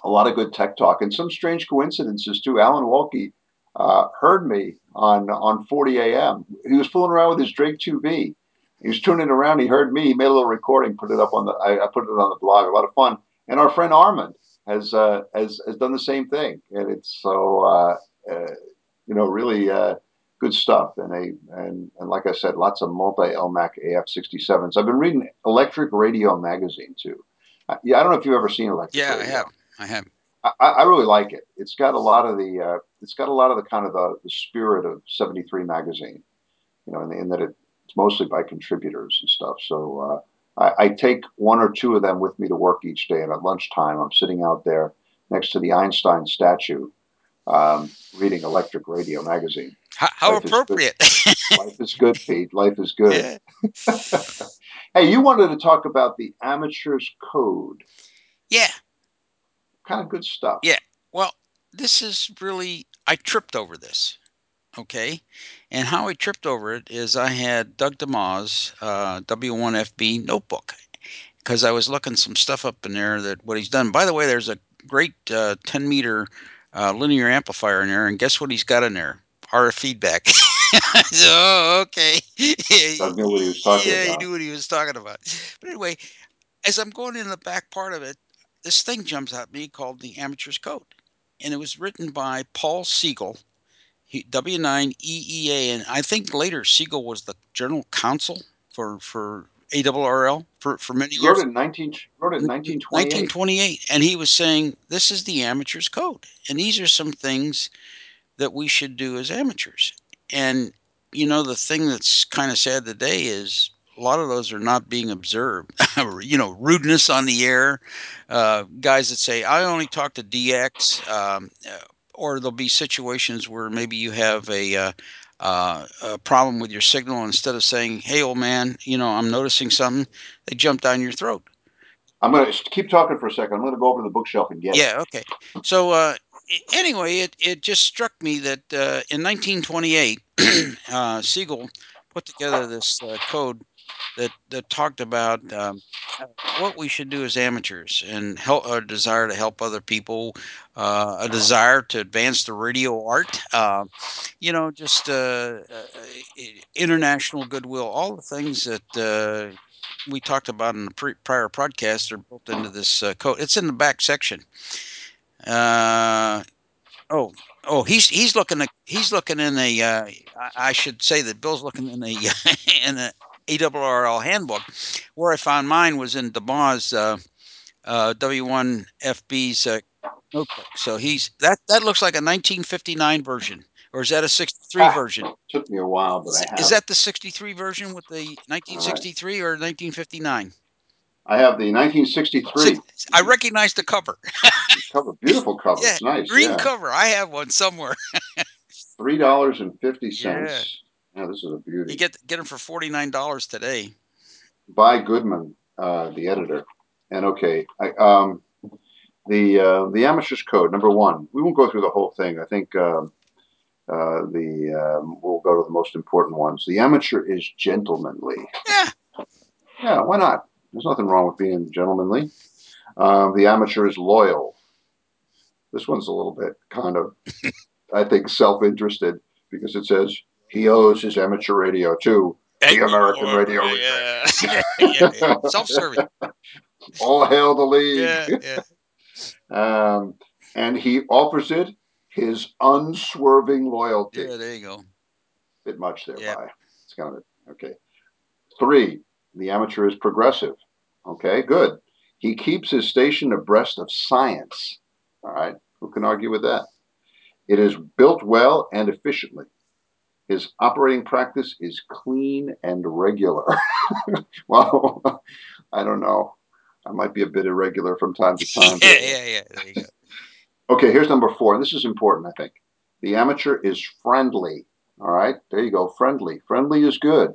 a lot of good tech talk and some strange coincidences too. Alan Wolke uh, heard me on on 40 AM. He was fooling around with his Drake 2B. He was tuning around. He heard me. He made a little recording, put it up on the. I, I put it on the blog. A lot of fun. And our friend Armand has uh, has has done the same thing. And it's so uh, uh, you know really uh, good stuff. And they and and like I said, lots of multi Elmac AF67s. I've been reading Electric Radio magazine too. Uh, yeah, I don't know if you've ever seen Electric Yeah, I have, I have. I, I really like it. It's got a lot of the uh, it's got a lot of the kind of the, the spirit of '73 magazine, you know, in, in that it, it's mostly by contributors and stuff. So uh, I, I take one or two of them with me to work each day, and at lunchtime I'm sitting out there next to the Einstein statue, um, reading Electric Radio magazine. How, how Life is appropriate. Life is good, Pete. Life is good. yeah, hey, you wanted to talk about the amateur's code. yeah, Kind of good stuff. yeah. Well, this is really I tripped over this. Okay, and how I tripped over it is I had Doug DeMaw uh, W1FB notebook because I was looking some stuff up in there that what he's done. By the way, there's a great uh, 10 meter uh, linear amplifier in there, and guess what he's got in there? RF feedback. so, oh, okay. Doug knew what he was talking about. yeah, he knew what he was talking about. But anyway, as I'm going in the back part of it, this thing jumps at me called the Amateur's Code. And it was written by Paul Segal, he, W9EEA. And I think later Segal was the general counsel for, for ARRL for, for many He wrote years. in 19, wrote in 1928. 1928 and he was saying this is the amateur's code and these are some things that we should do as amateurs and you know the thing that's kind of sad today is a lot of those are not being observed you know rudeness on the air uh, guys that say i only talk to dx um, or there'll be situations where maybe you have a uh, uh, a problem with your signal instead of saying hey old man you know i'm noticing something they jump down your throat I'm going to keep talking for a second. I'm going to go over to the bookshelf and get it. Yeah, okay. So uh, anyway, it, it just struck me that uh, in 1928, uh, Segal put together this uh, code that that talked about um, what we should do as amateurs and help a desire to help other people, uh, a desire to advance the radio art. Uh, you know, just uh, uh, international goodwill, all the things that. Uh, we talked about in the pre- prior podcast are built into this uh, code. It's in the back section. Oh, oh, he's he's looking he's looking in a. Uh, I, I should say that Bill's looking in a in a ARRL handbook. Where I found mine was in DeMaw uh, uh, W1FB's uh, notebook. So he's that that looks like a 1959 version, or is that a 63 Ah, version? took me a while, but Is, I have it. that the 63 version with the All right. 1963 or 1959? I have the 1963. I recognize the cover. cover, beautiful cover. Yeah, it's nice. green yeah. cover. I have one somewhere. Three dollars and fifty Yeah, this is a beauty. You get get them for forty nine dollars today. by Goodman, uh, the editor. And okay, I, um, the uh, the Amateurs Code number one. We won't go through the whole thing. I think um uh, the um, we'll go to the most important ones. The amateur is gentlemanly. Yeah. Yeah, why not? There's nothing wrong with being gentlemanly. Um, the amateur is loyal. This one's a little bit kind of, I think, self-interested because it says he owes his amateur radio to the American Radio. Yeah. yeah, yeah. Self-serving. All hail the league. Yeah, yeah. Um, and he offers it his unswerving loyalty. Yeah, there you go. Bit much there, Yeah. by. It's kind of okay. Three, the amateur is progressive. Okay, good. He keeps his station abreast of science. All right, who can argue with that? It is built well and efficiently. His operating practice is clean and regular. well, I don't know. I might be a bit irregular from time to Yeah, time. yeah, yeah. There you go. Okay, here's number four. This is important, I think. The amateur is friendly. All right, there you go. Friendly. Friendly is good.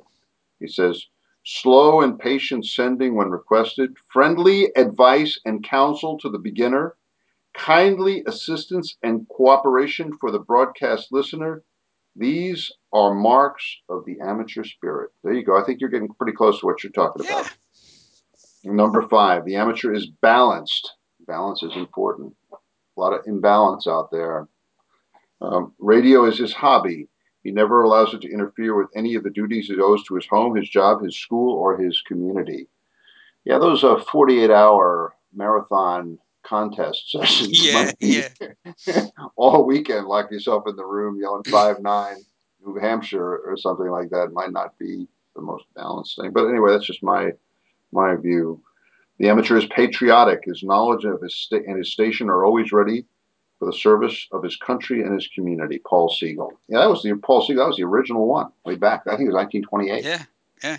He says, slow and patient sending when requested, friendly advice and counsel to the beginner, kindly assistance and cooperation for the broadcast listener. These are marks of the amateur spirit. There you go. I think you're getting pretty close to what you're talking Yeah. about. Number five, the amateur is balanced. Balance is important. A lot of imbalance out there. Um, radio is his hobby. He never allows it to interfere with any of the duties he owes to his home, his job, his school, or his community. Yeah, those uh, 48 hour marathon contest sessions Yeah, yeah. all weekend, lock yourself in the room yelling 5 9 New Hampshire or something like that might not be the most balanced thing. But anyway, that's just my my view. The amateur is patriotic. His knowledge of his sta- and his station are always ready for the service of his country and his community. Paul Segal. Yeah, that was the Paul Segal. That was the original one way back. I think it was 1928. Yeah, yeah.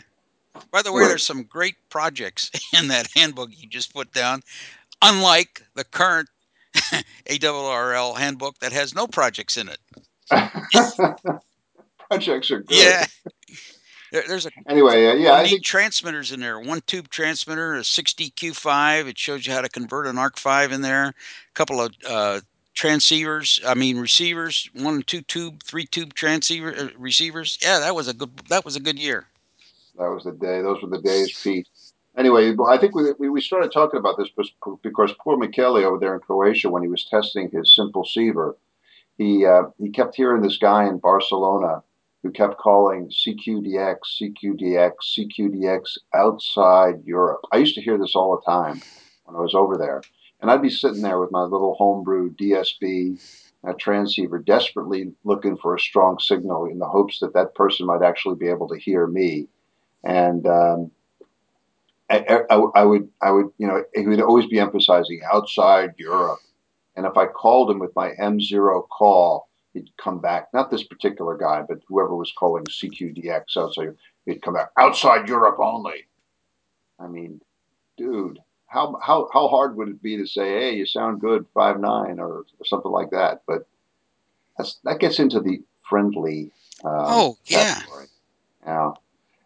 By the way, there's some great projects in that handbook you just put down, unlike the current ARRL handbook that has no projects in it. Projects are good. Yeah. There, there's a Anyway, uh, yeah, I think transmitters in there. One tube transmitter, a 60Q5. It shows you how to convert an ARC 5 in there. A couple of uh, transceivers, I mean receivers, one and two tube, three tube transceiver uh, receivers. Yeah, that was a good that was a good year. that was the day. Those were the days, Pete. Anyway, I think we, we started talking about this because, poor Michele over there in Croatia, when he was testing his Simple Ceiver, he uh, he kept hearing this guy in Barcelona who kept calling CQDX, CQDX, CQDX outside Europe. I used to hear this all the time when I was over there, and I'd be sitting there with my little homebrew DSB uh, transceiver, desperately looking for a strong signal in the hopes that that person might actually be able to hear me, and um, I, I, I would, I would, you know, he would always be emphasizing outside Europe. And if I called him with my M0 call, he'd come back. Not this particular guy, but whoever was calling CQDX outside, he'd come back outside Europe only. I mean, dude, how how how hard would it be to say, hey, you sound good, five nine, or, or something like that? But that's that gets into the friendly. Um, Oh, yeah. category. Yeah.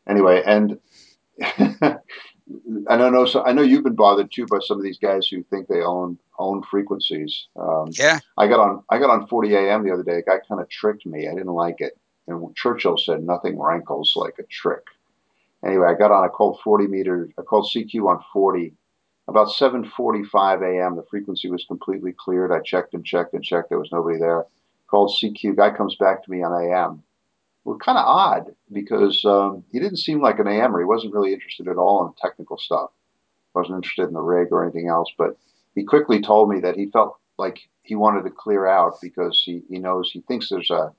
Anyway, and I don't know. So I know you've been bothered too by some of these guys who think they own own frequencies. Um, Yeah. I got on I got on 40 AM the other day. A guy kind of tricked me. I didn't like it. And Churchill said nothing rankles like a trick. Anyway, I got on. I called 40 meter, I called CQ on 40. About 7:45 a.m. The frequency was completely cleared. I checked and checked and checked. There was nobody there. Called CQ. Guy comes back to me on AM. Well, kind of odd because um, he didn't seem like an AMer. He wasn't really interested at all in technical stuff. wasn't interested in the rig or anything else. But he quickly told me that he felt like he wanted to clear out because he, he knows he thinks there's a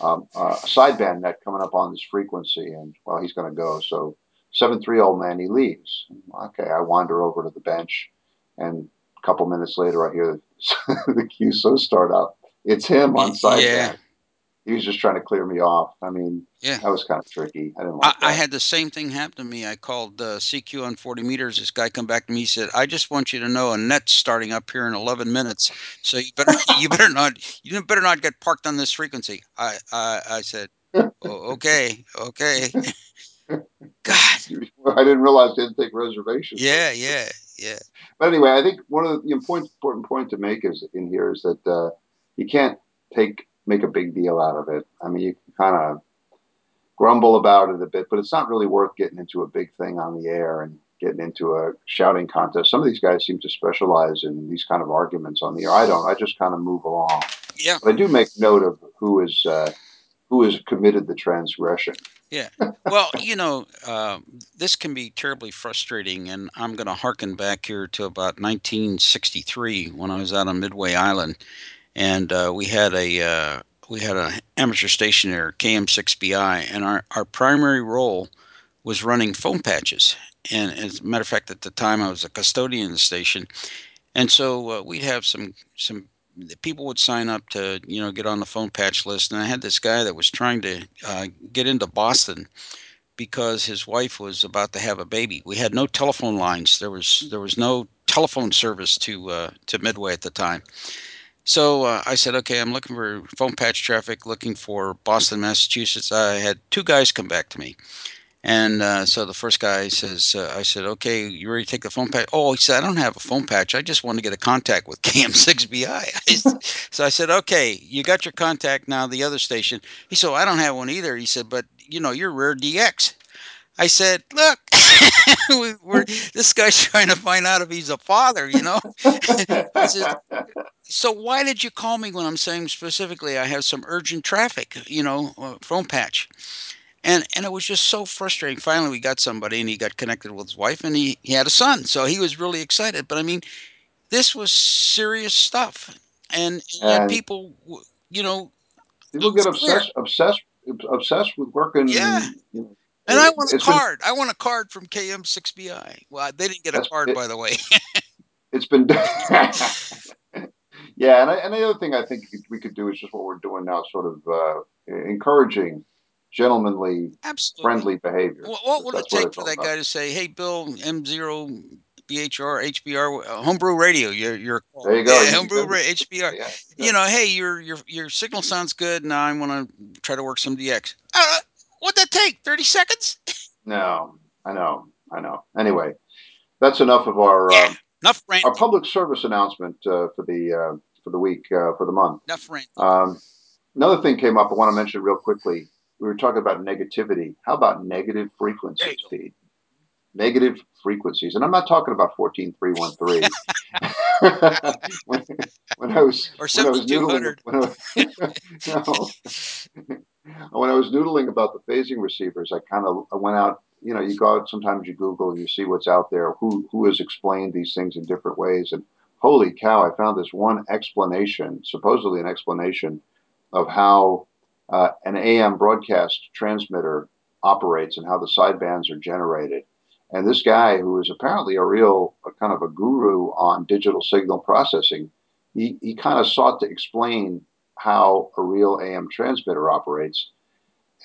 um, a sideband net coming up on this frequency, and well, he's going to go. So seven three old man, he leaves. Okay, I wander over to the bench, and a couple minutes later, I hear the, the QSO start up. It's him on sideband. yeah. He was just trying to clear me off. I mean, Yeah. that was kind of tricky. I didn't I, like I that. had the same thing happen to me. I called uh, CQ on 40 meters. This guy come back to me. He said, "I just want you to know a net's starting up here in 11 minutes, so you better you better not you better not get parked on this frequency." I I, I said, oh, "Okay, okay." God, I didn't realize they didn't take reservations. yeah, yeah, yeah, But anyway, I think one of the important important point to make is in here is that uh, you can't take make a big deal out of it. I mean, you can kind of grumble about it a bit, but it's not really worth getting into a big thing on the air and getting into a shouting contest. Some of these guys seem to specialize in these kind of arguments on the air. I don't. I just kind of move along. yeah, But I do make note of who is uh, who has committed the transgression. yeah. Well, you know, uh, this can be terribly frustrating, and I'm going to harken back here to about 1963 when I was out on Midway Island and uh, we had a uh, we had a amateur station there, KM6BI, and our, our primary role was running phone patches. And as a matter of fact, at the time I was a custodian of the station, and so uh, we'd have some some people would sign up to you know get on the phone patch list, and I had this guy that was trying to uh, get into Boston because his wife was about to have a baby. We had no telephone lines. There was there was no telephone service to uh, to Midway at the time. So uh, I said, okay, I'm looking for phone patch traffic, looking for Boston, Massachusetts. I had two guys come back to me. And uh, so the first guy says, uh, I said, okay, you ready to take the phone patch? Oh, he said, I don't have a phone patch. I just want to get a contact with KM6BI. so I said, okay, you got your contact now, the other station. He said, I don't have one either. He said, but you know, you're Rare DX. I said, look, we, we're, this guy's trying to find out if he's a father, you know? says, so why did you call me when I'm saying specifically I have some urgent traffic, you know, uh, phone patch? And and it was just so frustrating. Finally, we got somebody, and he got connected with his wife, and he he had a son, so he was really excited. But I mean, this was serious stuff, and, and and people, you know, people get obsessed obsessed obsessed with yeah. working. You And I want a it's been card. I want a card from KM6BI. Well, they didn't get a card, it, by the way. it's been. Done. Yeah, and, I, and the other thing I think we could do is just what we're doing now, sort of uh, encouraging gentlemanly, Absolutely. friendly behavior. What, what would it take for that about. guy to say, "Hey, Bill, M0 BHR HBR uh, homebrew radio, you're you're There you go. yeah, homebrew ra- HBR. Yeah, You know, hey, your your your signal sounds good. Now I want to try to work some DX. Uh, what'd that take? Thirty seconds? No, I know, I know. Anyway, that's enough of our Yeah, uh, enough our public service announcement uh, for the uh, for the week uh, for the month. Enough ranting. Um, another thing came up. I want to mention real quickly. We were talking about negativity. How about negative frequencies. Pete? Negative frequencies, and I'm not talking about fourteen three one three. When when I was Or when I was two when I, no, when I was noodling about the phasing receivers, I kind of I went out. You know, you go out. Sometimes you Google and you see what's out there. Who who has explained these things in different ways? And holy cow, I found this one explanation, supposedly an explanation of how uh, an AM broadcast transmitter operates and how the sidebands are generated. And this guy, who is apparently a real a kind of a guru on digital signal processing, he, he kind of sought to explain how a real AM transmitter operates.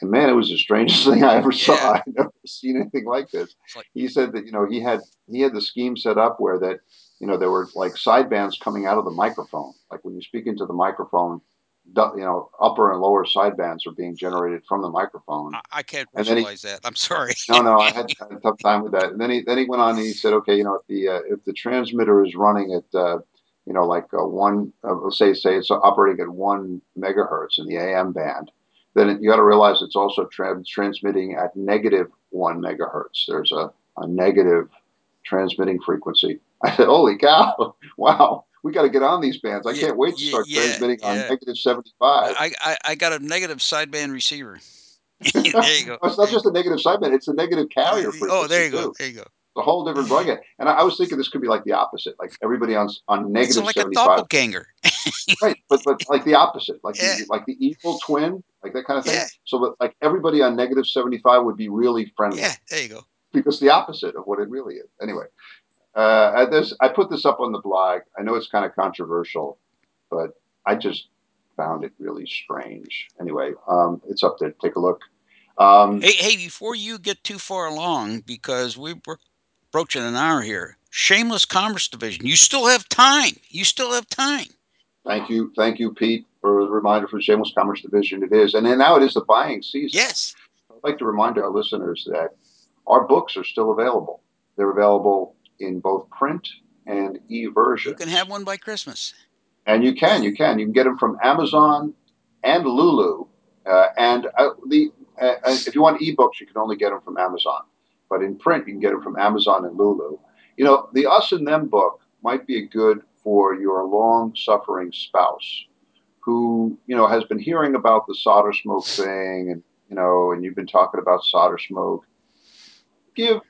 And man, it was the strangest thing I ever saw. Yeah, I never seen anything like this. like He said that you know he had he had the scheme set up where that you know there were like sidebands coming out of the microphone. Like when you speak into the microphone, you know upper and lower sidebands are being generated from the microphone. I, I can't And then he visualize that. I'm sorry. no, no, I had, I had a tough time with that. And then he then he went on and he said, okay, you know, if the uh, if the transmitter is running at uh, you know like uh, one, uh, let's say say it's operating at one megahertz in the AM band, then it, you got to realize it's also tra- transmitting at negative one megahertz. There's a, a negative transmitting frequency. I said, holy cow, wow, we got to get on these bands. I yeah, can't wait to start yeah, transmitting on yeah. negative seventy five. I, I I got a negative sideband receiver. there you go. it's not just a negative sideband; it's a negative carrier go. Oh, there you go. too. There you go. A whole different broadcast. And I, I was thinking this could be like the opposite, like everybody on on negative like a seventy five, doppelganger. right? But but like the opposite, like Yeah, the like the evil twin, like that kind of thing. yeah, So that like everybody on negative seventy five would be really friendly yeah. There you go. because the opposite of what it really is. Anyway, uh, this I put this up on the blog. I know it's kind of controversial, but I just found it really strange. Anyway, um, it's up there. Take a look. Um, hey, hey, before you get too far along, because we're approaching an hour here, Shameless Commerce Division, you still have time. You still have time. Thank you, thank you, Pete, for the reminder for Shameless Commerce Division. It is, and then now it is the buying season. Yes. I'd like to remind our listeners that our books are still available. They're available in both print and e-version. You can have one by Christmas. And you can, you can, you can get them from Amazon and Lulu. Uh, and uh, the uh, uh if you want ebooks, you can only get them from Amazon. But in print, you can get it from Amazon and Lulu. You know, the Us and Them book might be good for your long-suffering spouse who, you know, has been hearing about the solder smoke thing, and you know, and you've been talking about solder smoke. Give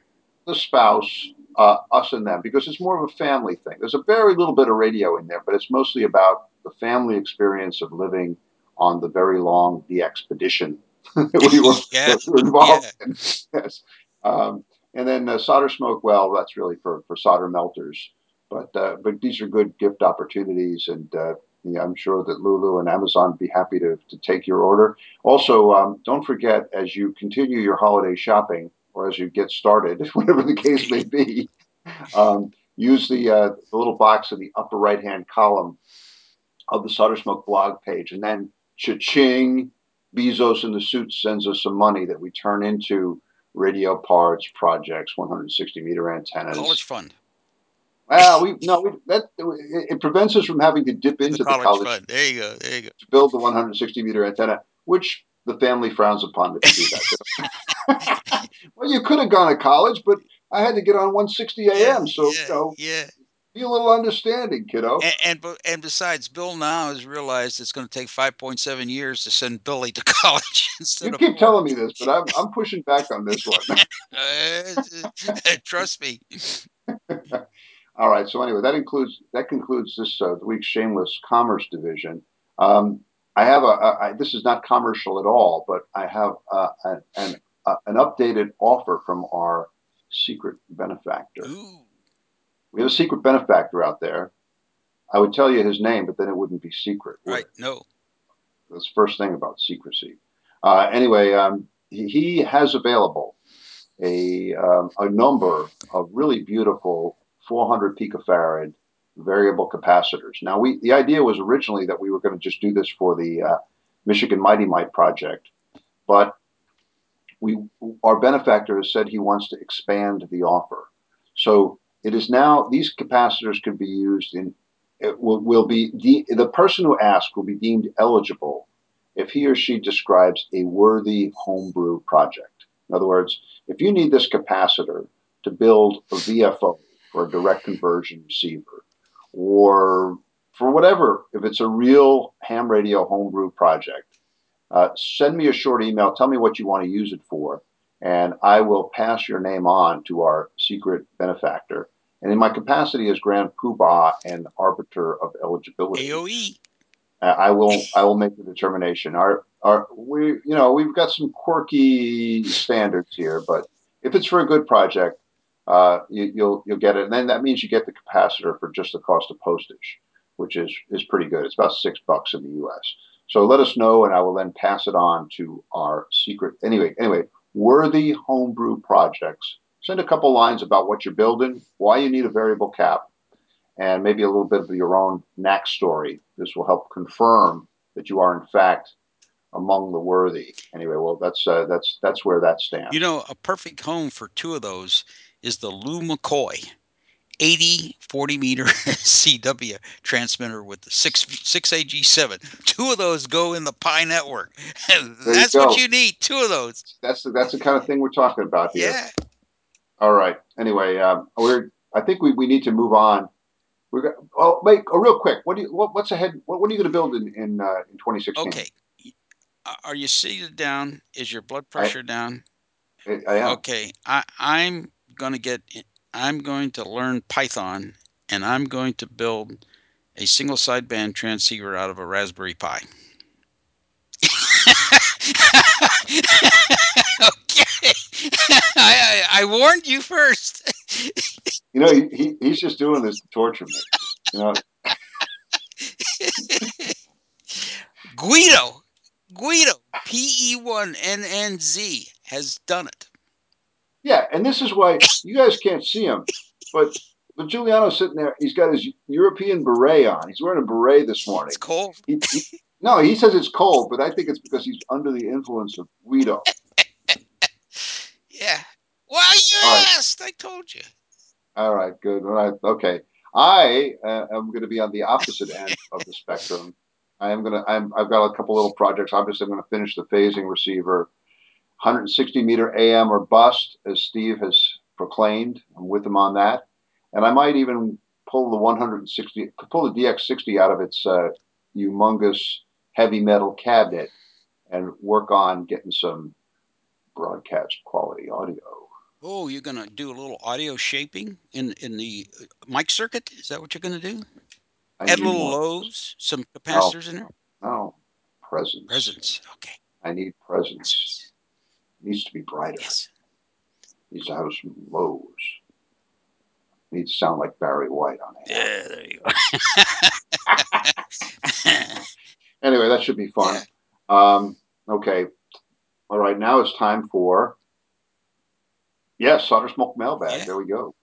the spouse uh, us and them because it's more of a family thing. There's a very little bit of radio in there, but it's mostly about the family experience of living on the very long the expedition we were, yeah. involved yeah. in. Yes. Um, and then uh, solder smoke, well, that's really for, for solder melters. But uh, but these are good gift opportunities, and uh, yeah, I'm sure that Lulu and Amazon would be happy to, to take your order. Also, um, don't forget as you continue your holiday shopping, or as you get started, whatever the case may be, um, use the, uh, the little box in the upper right hand column of the Solder Smoke blog page, and then cha-ching, Bezos in the suit sends us some money that we turn into radio parts, projects, 160 meter antennas. College fund. Well, we no, we, that it, prevents us from having to dip into the college, the college fund. There you go. There you go. To build the 160 meter antenna, which the family frowns upon if you do that. well, you could have gone to college, but I had to get on 160 AM, yeah, so yeah, you know, yeah. Be a little understanding, kiddo. And, and and besides, Bill now has realized it's going to take 5.7 years to send Billy to college. you keep telling me this, but I'm I'm pushing back on this one. uh, trust me. All right. So anyway, that includes that concludes this uh, week's shameless commerce division. Um, I have a, a I, this is not commercial at all, but I have uh, an uh, an updated offer from our secret benefactor. Ooh. We have a secret benefactor out there. I would tell you his name, but then it wouldn't be secret. Right? No. That's the first thing about secrecy. Uh, anyway, um, he, he, has available a um, a number of really beautiful 400 picofarad variable capacitors. Now, we the idea was originally that we were going to just do this for the uh, Michigan Mighty Mite project, but we our benefactor has said he wants to expand the offer. So it is now these capacitors can be used in it will, will be de- the person who asks will be deemed eligible if he or she describes a worthy homebrew project. In other words, if you need this capacitor to build a VFO for a direct conversion receiver, or for whatever, if it's a real ham radio homebrew project, uh, send me a short email. Tell me what you want to use it for, and I will pass your name on to our secret benefactor. And in my capacity as Grand Poobah and arbiter of eligibility, AOE. I will I will make the determination. Our our we you know we've got some quirky standards here, but if it's for a good project, uh, you, you'll you'll get it, and then that means you get the capacitor for just the cost of postage, which is is pretty good. It's about six bucks in the U.S. So let us know, and I will then pass it on to our secret. Anyway, anyway, worthy homebrew projects. Send a couple lines about what you're building, why you need a variable cap, and maybe a little bit of your own knack story. This will help confirm that you are in fact among the worthy. Anyway, well, that's uh, that's that's where that stands. You know, a perfect home for two of those is the Lew McCoy 80 40 meter CW transmitter with the 6 6AG7. Two of those go in the Pi network. that's what you need. Two of those. That's the, that's the kind of thing we're talking about here. Yeah. All right. Anyway, um, we're I think we, we need to move on. We're going oh wait, oh, real quick. What do you what, what's ahead? What, what are you going to build in in uh, in 2016? Okay. Are you seated down? Is your blood pressure I, down? I, I am. Okay. I I'm going to get I'm going to learn Python and I'm going to build a single sideband transceiver out of a Raspberry Pi. okay. I, I, I, warned you first. you know, he, he, he's just doing this to torture me. You know. Guido, Guido, P E one N N Z has done it. Yeah, and this is why you guys can't see him, but but Juliano's sitting there. He's got his European beret on. He's wearing a beret this morning. It's cold. He, he, no, he says it's cold, but I think it's because he's under the influence of Guido. Yeah. Well, yes, right. I told you. All right, good. All right, okay. I uh, am going to be on the opposite end of the spectrum. I am going to. I'm, I've got a couple little projects. Obviously, I'm going to finish the phasing receiver, 160 meter AM or bust, as Steve has proclaimed. I'm with him on that, and I might even pull the 160, pull the DX60 out of its uh, humongous heavy metal cabinet, and work on getting some broadcast quality audio. Oh, you're gonna do a little audio shaping in in the uh, mic circuit? Is that what you're gonna do? I Add little more- lows, some capacitors in there. No, presence. Presence. Okay. I need presence. needs to be brighter. Yes. needs to have some lows. Needs to sound like Barry White on it. Yeah. There you go. Anyway, that should be fun. Um, okay. All right. Now it's time for yes, solder smoke mailbag. Yeah. There we go.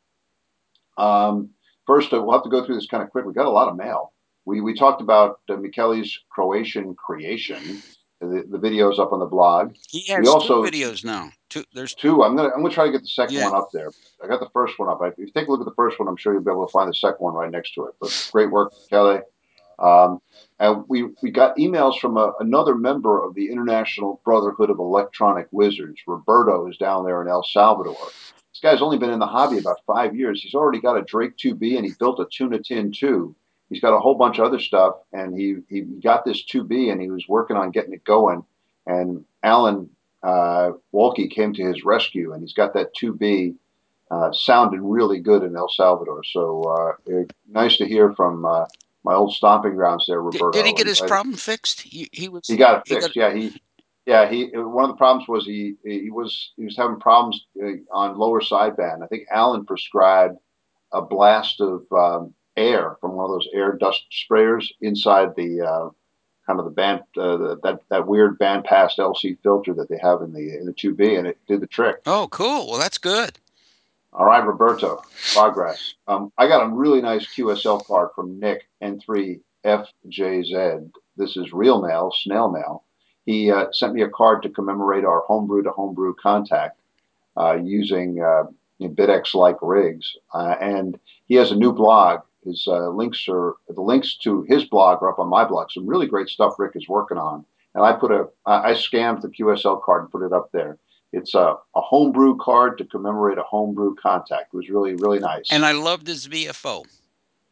Um, first, uh, we'll have to go through this kind of quick. We got a lot of mail. We we talked about uh, Michele's Croatian creation. The, the videos up on the blog. he has We also- two videos now. Two. There's Two. I'm gonna I'm gonna try to get the second Yeah. one up there. I got the first one up. If you take a look at the first one, I'm sure you'll be able to find the second one right next to it. But great work, Kelly. Um, and we we got emails from a, another member of the International Brotherhood of Electronic Wizards. Roberto is down there in El Salvador. This guy's only been in the hobby about five years. He's already got a Drake 2B and he built a Tuna Tin 2. He's got a whole bunch of other stuff, and he he got this 2B and he was working on getting it going. And Alan uh, Wolke came to his rescue, and he's got that 2B uh, really good in El Salvador. So uh, nice to hear from uh, my old stomping grounds there, did, Roberto. did he get his I- problem fixed? He, he was. He got it fixed. yeah, he. Yeah, he. One of the problems was he he was he was having problems uh, on lower sideband. I think Alan prescribed a blast of um, air from one of those air dust sprayers inside the uh, kind of the band uh, the, that that weird band pass LC filter that they have in the in the 2B, and it did the trick. Oh, cool. Well, that's good. All right, Roberto, progress. Um, I got a really nice QSL card from Nick N3FJZ. This is real mail, snail mail. He uh, sent me a card to commemorate our homebrew to homebrew contact uh, using uh, BitX like rigs. Uh, and he has a new blog. His uh, links are the links to his blog are up on my blog. Some really great stuff Rick is working on. And I put a I I scanned the QSL card and put it up there. It's a, a homebrew card to commemorate a homebrew contact. It was really, really nice. And I loved his VFO.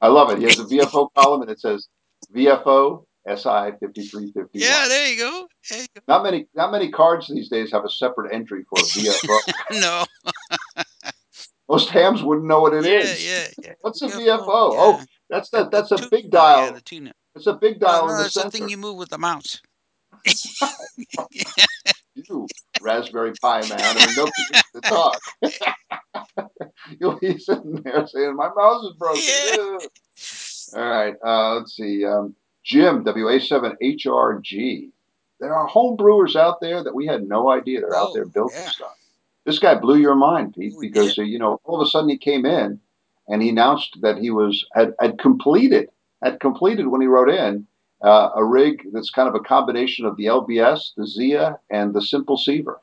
I love it. He has a VFO column and it says VFO SI 5351. Yeah, there you go. There you go. Not many not many cards these days have a separate entry for a VFO. No. Most hams wouldn't know what it yeah, is. yeah, yeah. What's a VFO? VFO? Oh, that's that that's a big dial. Yeah, the tune. it's a big dial no, in the that's the center. thing you move with the mouse. You Raspberry Pi man, or no to talk. You'll be sitting there saying, "My mouse is broken." Yeah. All right, uh, let's see. Um, Jim WA7HRG. There are home brewers out there that we had no idea they're out Oh, there building yeah. stuff. This guy blew your mind, Pete, because uh, you know all of a sudden he came in and he announced that he was had, had completed had completed when he wrote in uh, a rig that's kind of a combination of the LBS, the Zia, and the Simple Ceiver,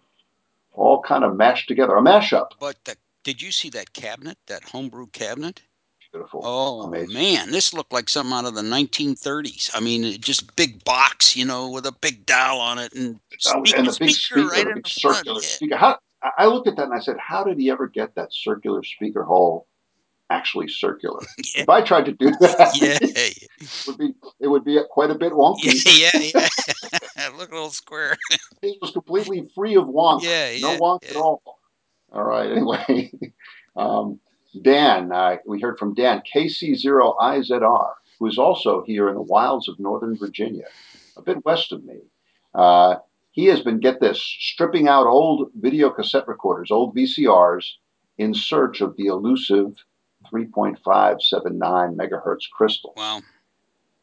all kind of mashed together, a mashup. But the, did you see that cabinet, that homebrew cabinet? Beautiful. Oh Amazing. man, this looked like something out of the 1930s. I mean, it just big box, you know, with a big dial on it and Oh, speaker, and the big speaker, right big front. circular Yeah. speaker. How I looked at that and I said, how did he ever get that circular speaker hole actually circular? Yeah. If I tried to do that, Yeah, it would be it would be quite a bit wonky. yeah, yeah, yeah. Look a little square. It was completely free of wonk. Yeah, no wonk yeah. at all. All right. Anyway, um, Dan, uh, we heard from Dan KC0IZR, who is also here in the wilds of Northern Virginia, a bit west of me. Uh, he has been, get this, stripping out old video cassette recorders, old VCRs, in search of the elusive 3.579 megahertz crystal. Wow.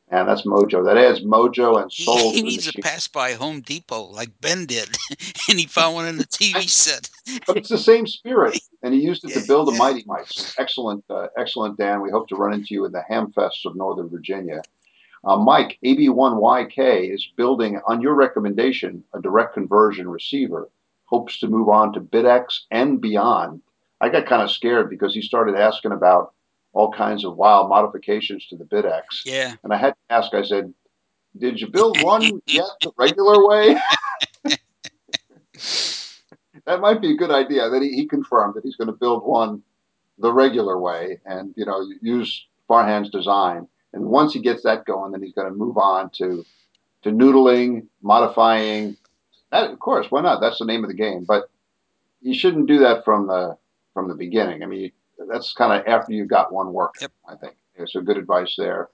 And that's mojo. That adds mojo and He, soul he the needs to pass by Home Depot like Ben did, and he found one in the TV set. but it's the same spirit, and he used it Yeah, to build a mighty mites. Excellent, uh, excellent, Dan. We hope to run into you in the Hamfests of Northern Virginia. Uh, Mike, AB1YK is building, on your recommendation, a direct conversion receiver. Hopes to move on to BitX and beyond. I got kind of scared because he started asking about all kinds of wild modifications to the BitX. Yeah. And I had to ask, I said, Did you build one yet the regular way? that might be a good idea. That he, he confirmed that he's going to build one the regular way and, you know, use Farhan's design. And once he gets that going, then he's going to move on to to noodling, modifying. That, of course, why not? That's the name of the game. But you shouldn't do that from the from the beginning. I mean, that's kind of after you've got one work. Yep. I think so. Good advice there.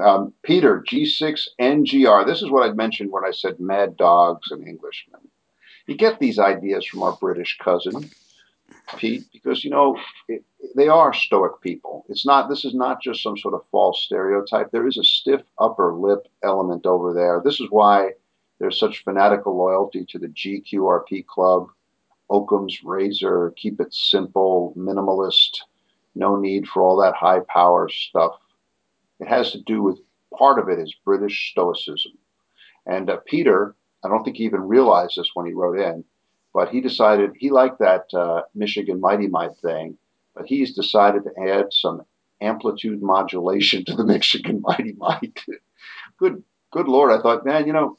Um, Peter G6 NGR. This is what I'd mentioned when I said mad dogs and Englishmen. You get these ideas from our British cousin Pete, because you know it, they are stoic people. It's not. This is not just some sort of false stereotype. There is a stiff upper lip element over there. This is why there's such fanatical loyalty to the GQRP club, Occam's razor. Keep it simple, minimalist. No need for all that high power stuff. It has to do with part of it is British stoicism. And uh, Peter, I don't think he even realized this when he wrote in but he decided he liked that uh, Michigan Mighty Mite thing, but he's decided to add some amplitude modulation to the Michigan Mighty Mite. good, good lord! I thought, man, you know,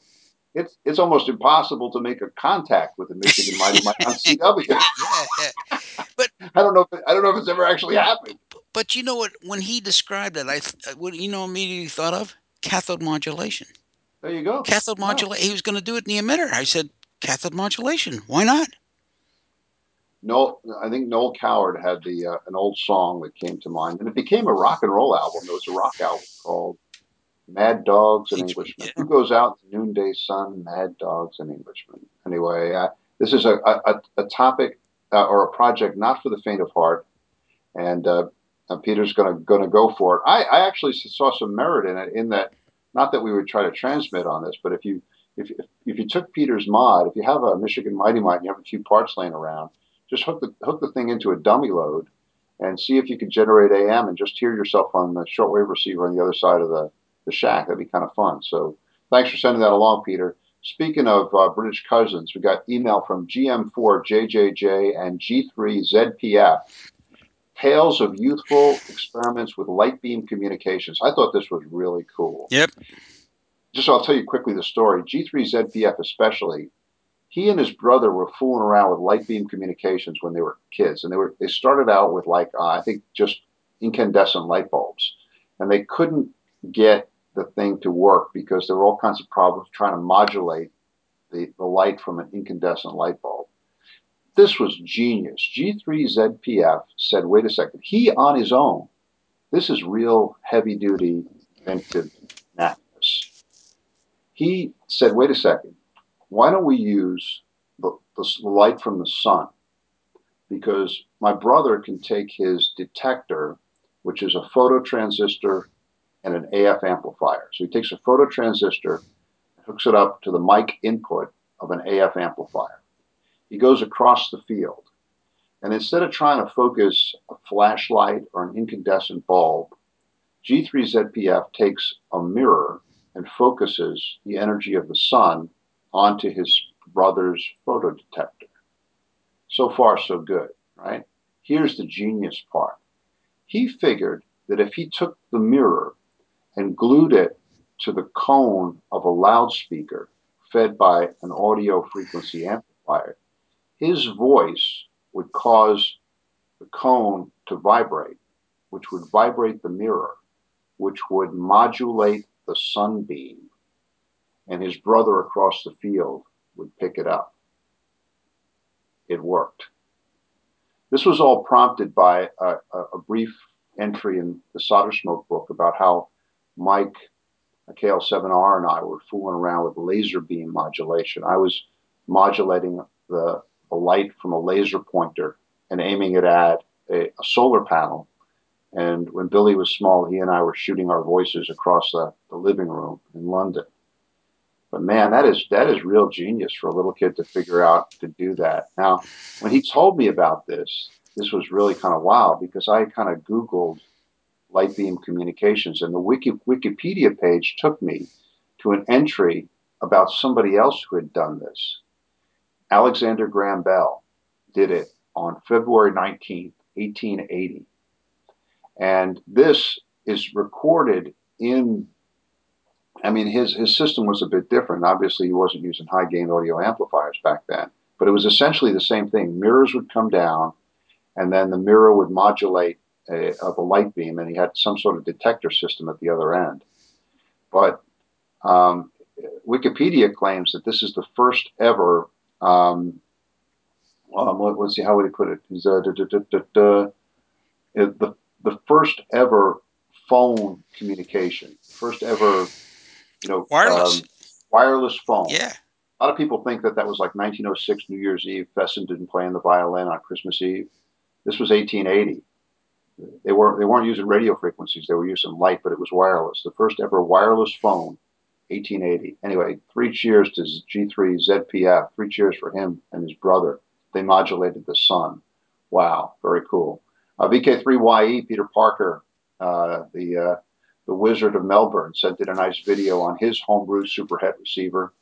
it's it's almost impossible to make a contact with the Michigan Mighty Mite on CW. yeah, yeah. But I don't know. If, I don't know if it's ever actually happened. but you know what? When he described it, I th- what you know immediately thought of cathode modulation. There you go. Cathode Wow. modulation. He was going to do it in the emitter. I said cathode modulation. Why not? Noel, I think Noel Coward had the uh, an old song that came to mind, and it became a rock and roll album. It was a rock album called Mad Dogs and Englishmen. Who goes out in the noonday sun? Mad Dogs and Englishmen. Anyway, uh, this is a, a, a topic uh, or a project not for the faint of heart, and uh, uh, Peter's going to going to go for it. I, I actually saw some merit in it. In that, not that we would try to transmit on this, but if you if, if, if you took Peter's mod, if you have a Michigan Mighty Mite and you have a few parts laying around, just hook the hook the thing into a dummy load and see if you can generate AM and just hear yourself on the shortwave receiver on the other side of the, the shack. That'd be kind of fun. So thanks for sending that along, Peter. Speaking of uh, British cousins, we got email from GM4JJJ and G3ZPF. Tales of youthful experiments with light beam communications. I thought this was really cool. Yep. Just I'll tell you quickly the story. G3ZPF especially he and his brother were fooling around with light beam communications when they were kids, and they were they started out with like uh, I think just incandescent light bulbs, and they couldn't get the thing to work because there were all kinds of problems trying to modulate the, the light from an incandescent light bulb. This was genius. G3ZPF said, wait a second, he on his own, this is real heavy duty inventive madness. He said, wait a second, why don't we use the, the light from the sun? Because my brother can take his detector, which is a phototransistor and an AF amplifier. So he takes a phototransistor, hooks it up to the mic input of an AF amplifier. He goes across the field. And instead of trying to focus a flashlight or an incandescent bulb, G3ZPF takes a mirror and focuses the energy of the sun onto his brother's photodetector. So far, so good, right? Here's the genius part. He figured that if he took the mirror and glued it to the cone of a loudspeaker fed by an audio frequency amplifier, his voice would cause the cone to vibrate, which would vibrate the mirror, which would modulate the sunbeam and his brother across the field would pick it up. It worked. This was all prompted by a, a, brief entry in the Solder Smoke book about how Mike, KL7R, and I were fooling around with laser beam modulation. I was modulating the, the light from a laser pointer and aiming it at a, a solar panel And when Billy was small, he and I were shooting our voices across the, the living room in London. But man, that is that is real genius for a little kid to figure out to do that. Now, when he told me about this, this was really kind of wild because I kind of Googled light beam communications, and the Wiki, Wikipedia page took me to an entry about somebody else who had done this. Alexander Graham Bell did it on February 19th, 1880. And this is recorded in I mean, his his system was a bit different. Obviously, he wasn't using high gain audio amplifiers back then, but it was essentially the same thing. Mirrors would come down, and then the mirror would modulate a, of a light beam, and he had some sort of detector system at the other end. But um, Wikipedia claims that this is the first ever. Um, um, let, us see, how would he put it? He's, uh, da, da, da, the the first ever phone communication, first ever you know, wireless, um, wireless phone. Yeah. A lot of people think that that was like 1906 New Year's Eve. Fessenden play in the violin on Christmas Eve. This was 1880. They weren't they weren't using radio frequencies. They were using light, but it was wireless. The first ever wireless phone, 1880. Anyway, three cheers to G3 ZPF. Three cheers for him and his brother. They modulated the sun. Wow, very cool. Uh, VK3YE, Peter Parker, uh, the uh, the Wizard of Melbourne, sent in a nice video on his homebrew superhet receiver.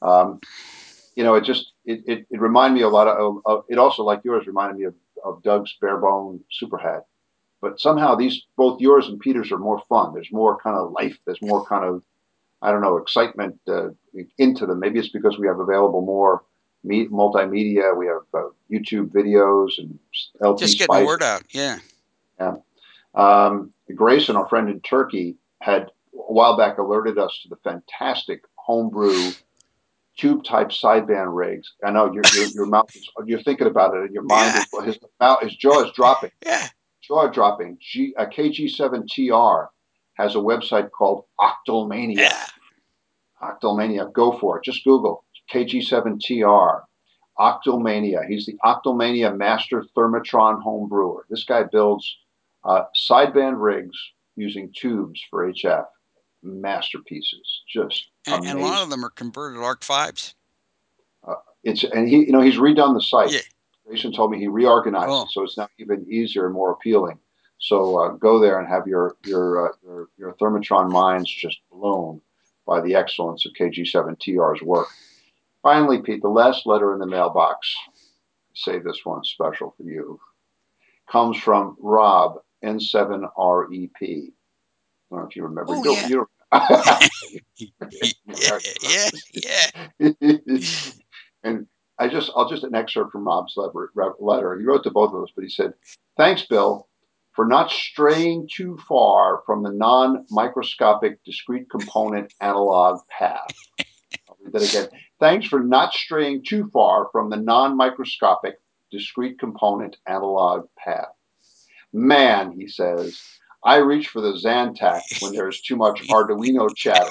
Um, you know, it just it, it, it, reminded me a lot of, of, it also like yours reminded me of, of Doug's barebone superhet. But somehow these both yours and Peter's are more fun. There's more kind of life. There's more kind of I don't know excitement uh, into them. Maybe it's because we have available more multimedia. We have uh, YouTube videos and LP just getting the word out. Yeah. Yeah. Um, Grayson, our friend in Turkey, had a while back alerted us to the fantastic homebrew tube type sideband rigs. I know your, your, your mouth is, you're thinking about it and your mind. Yeah. Is, his, mouth, his jaw is dropping. Yeah. Jaw dropping. G, a KG7TR has a website called Octalmania. Yeah. Octalmania. Go for it. Just Google KG7TR. Octalmania. He's the Octalmania Master Thermotron home brewer. This guy builds uh, sideband rigs using tubes for HF, masterpieces, just and, and, a lot of them are converted ARC fives. Uh, it's and he, you know, he's redone the site. Yeah. Jason told me he reorganized oh. it, so it's now even easier and more appealing. So uh, go there and have your your, uh, your your thermotron minds just blown by the excellence of KG7TR's work. Finally, Pete, the last letter in the mailbox. Say this one special for you. Comes from Rob N7REP. I don't know if you remember. Oh, you yeah. You yeah, yeah, yeah. and I just, I'll just an excerpt from Rob's letter. He wrote to both of us, but he said, "Thanks, Bill, for not straying too far from the non-microscopic discrete component analog path." I'll read that again. Thanks for not straying too far from the non-microscopic discrete component analog path. Man, he says, I reach for the Zantac when there's too much Arduino chatter,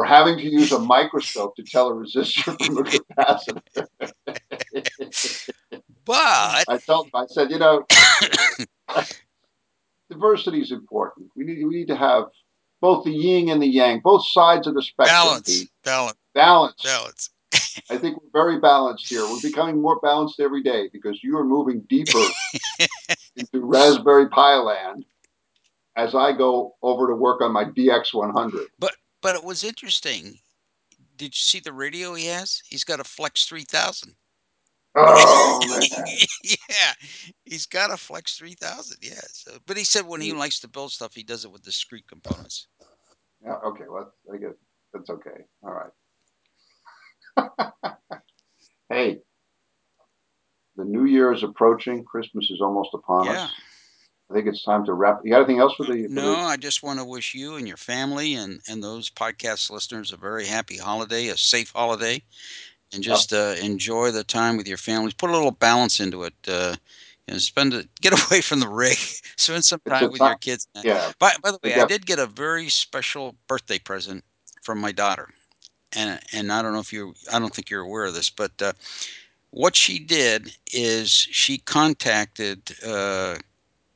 or having to use a microscope to tell a resistor from a capacitor. but I him, I said, you know, diversity is important. We need we need to have both the yin and the yang, both sides of the spectrum. Balance, balance, balance, balance. I think we're very balanced here. We're becoming more balanced every day because you are moving deeper into Raspberry Pi land as I go over to work on my DX100. But but it was interesting. Did you see the radio he has? He's got a Flex 3000. Oh yeah, he's got a Flex 3000. Yeah. So, but he said when he likes to build stuff, he does it with discrete components. Yeah. Okay. Well, I guess that's okay. All right. hey, the new year is approaching. Christmas is almost upon yeah. us. I think it's time to wrap. You got anything else for the? For no, the... I just want to wish you and your family and and those podcast listeners a very happy holiday, a safe holiday, and just yep. uh, enjoy the time with your families. Put a little balance into it. Uh, know, spend it, get away from the rig, spend some time with your kids. Yeah. By, by the way, I did get a very special birthday present from my daughter and and I don't know if you I don't think you're aware of this, but uh, what she did is she contacted uh,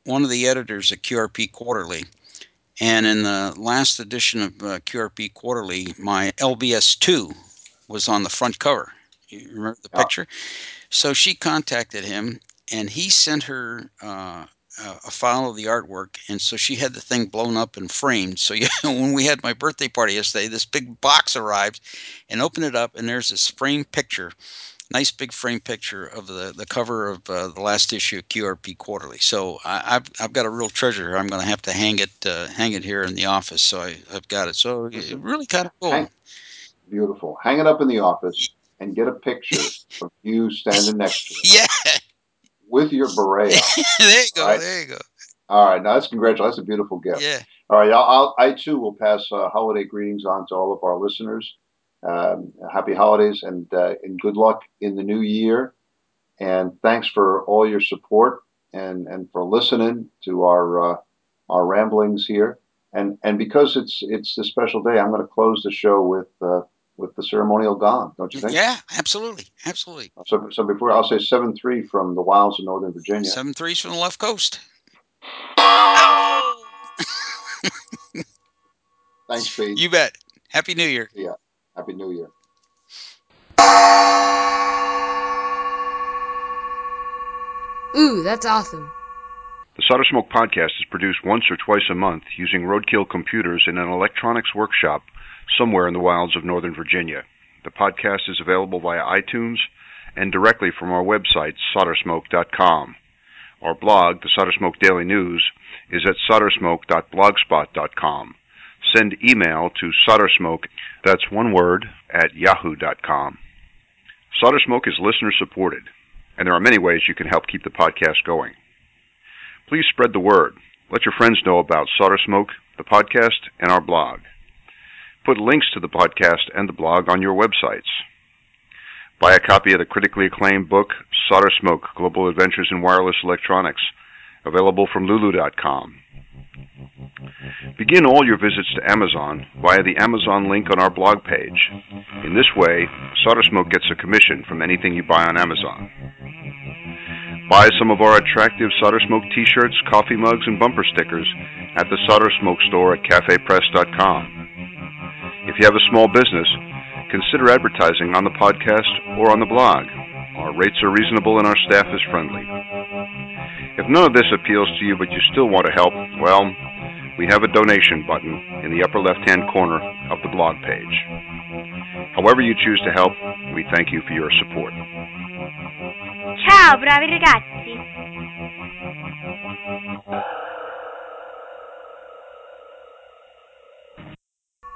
one of the editors at QRP Quarterly. And in the last edition of uh, QRP Quarterly, my LBS 2 was on the front cover. You remember the picture? So she contacted him, and he sent her uh, a file of the artwork, and so she had the thing blown up and framed. So yeah, when we had my birthday party yesterday, this big box arrived, and opened it up, and there's this framed picture, nice big frame picture of the the cover of uh, the last issue of QRP Quarterly. So I, have I've got a real treasure here. I'm going to have to hang it uh, hang it here in the office. So I, have got it. So it really kind of cool. Hang, beautiful. Hang it up in the office and get a picture of you standing next to it. Yeah with your beret there you go. Right? There you go. All right, now that's congratulations. That's a beautiful gift. Yeah. All right, I'll, I'll, i too will pass uh, holiday greetings on to all of our listeners. Um, happy holidays and uh, and good luck in the new year. And thanks for all your support and and for listening to our uh, our ramblings here. And and because it's it's a special day, I'm going to close the show with uh, with the ceremonial gong, don't you think? Yeah, absolutely, absolutely. So, so before I'll say seven three from the wilds of Northern Virginia. Seven threes from the left coast. Thanks, Pete. You bet. Happy New Year. Yeah. Happy New Year. Ooh, that's awesome. The Solder Smoke podcast is produced once or twice a month using roadkill computers in an electronics workshop somewhere in the wilds of Northern Virginia. The podcast is available via iTunes and directly from our website, soldersmoke.com. Our blog, the Solder Smoke Daily News, is at soldersmoke.blogspot.com. Send email to soldersmoke, that's one word, at yahoo.com. Solder Smoke is listener supported, and there are many ways you can help keep the podcast going. Please spread the word. Let your friends know about Solder Smoke, the podcast, and our blog put links to the podcast and the blog on your websites. Buy a copy of the critically acclaimed book, Solder Smoke Global Adventures in Wireless Electronics, available from Lulu.com. Begin all your visits to Amazon via the Amazon link on our blog page. In this way, Solder Smoke gets a commission from anything you buy on Amazon. Buy some of our attractive Solder Smoke t-shirts, coffee mugs, and bumper stickers at the Solder Smoke store at cafepress.com. If you have a small business, consider advertising on the podcast or on the blog. Our rates are reasonable and our staff is friendly. If none of this appeals to you but you still want to help, well, we have a donation button in the upper left hand corner of the blog page. However you choose to help, we thank you for your support. Ciao, bravi ragazzi!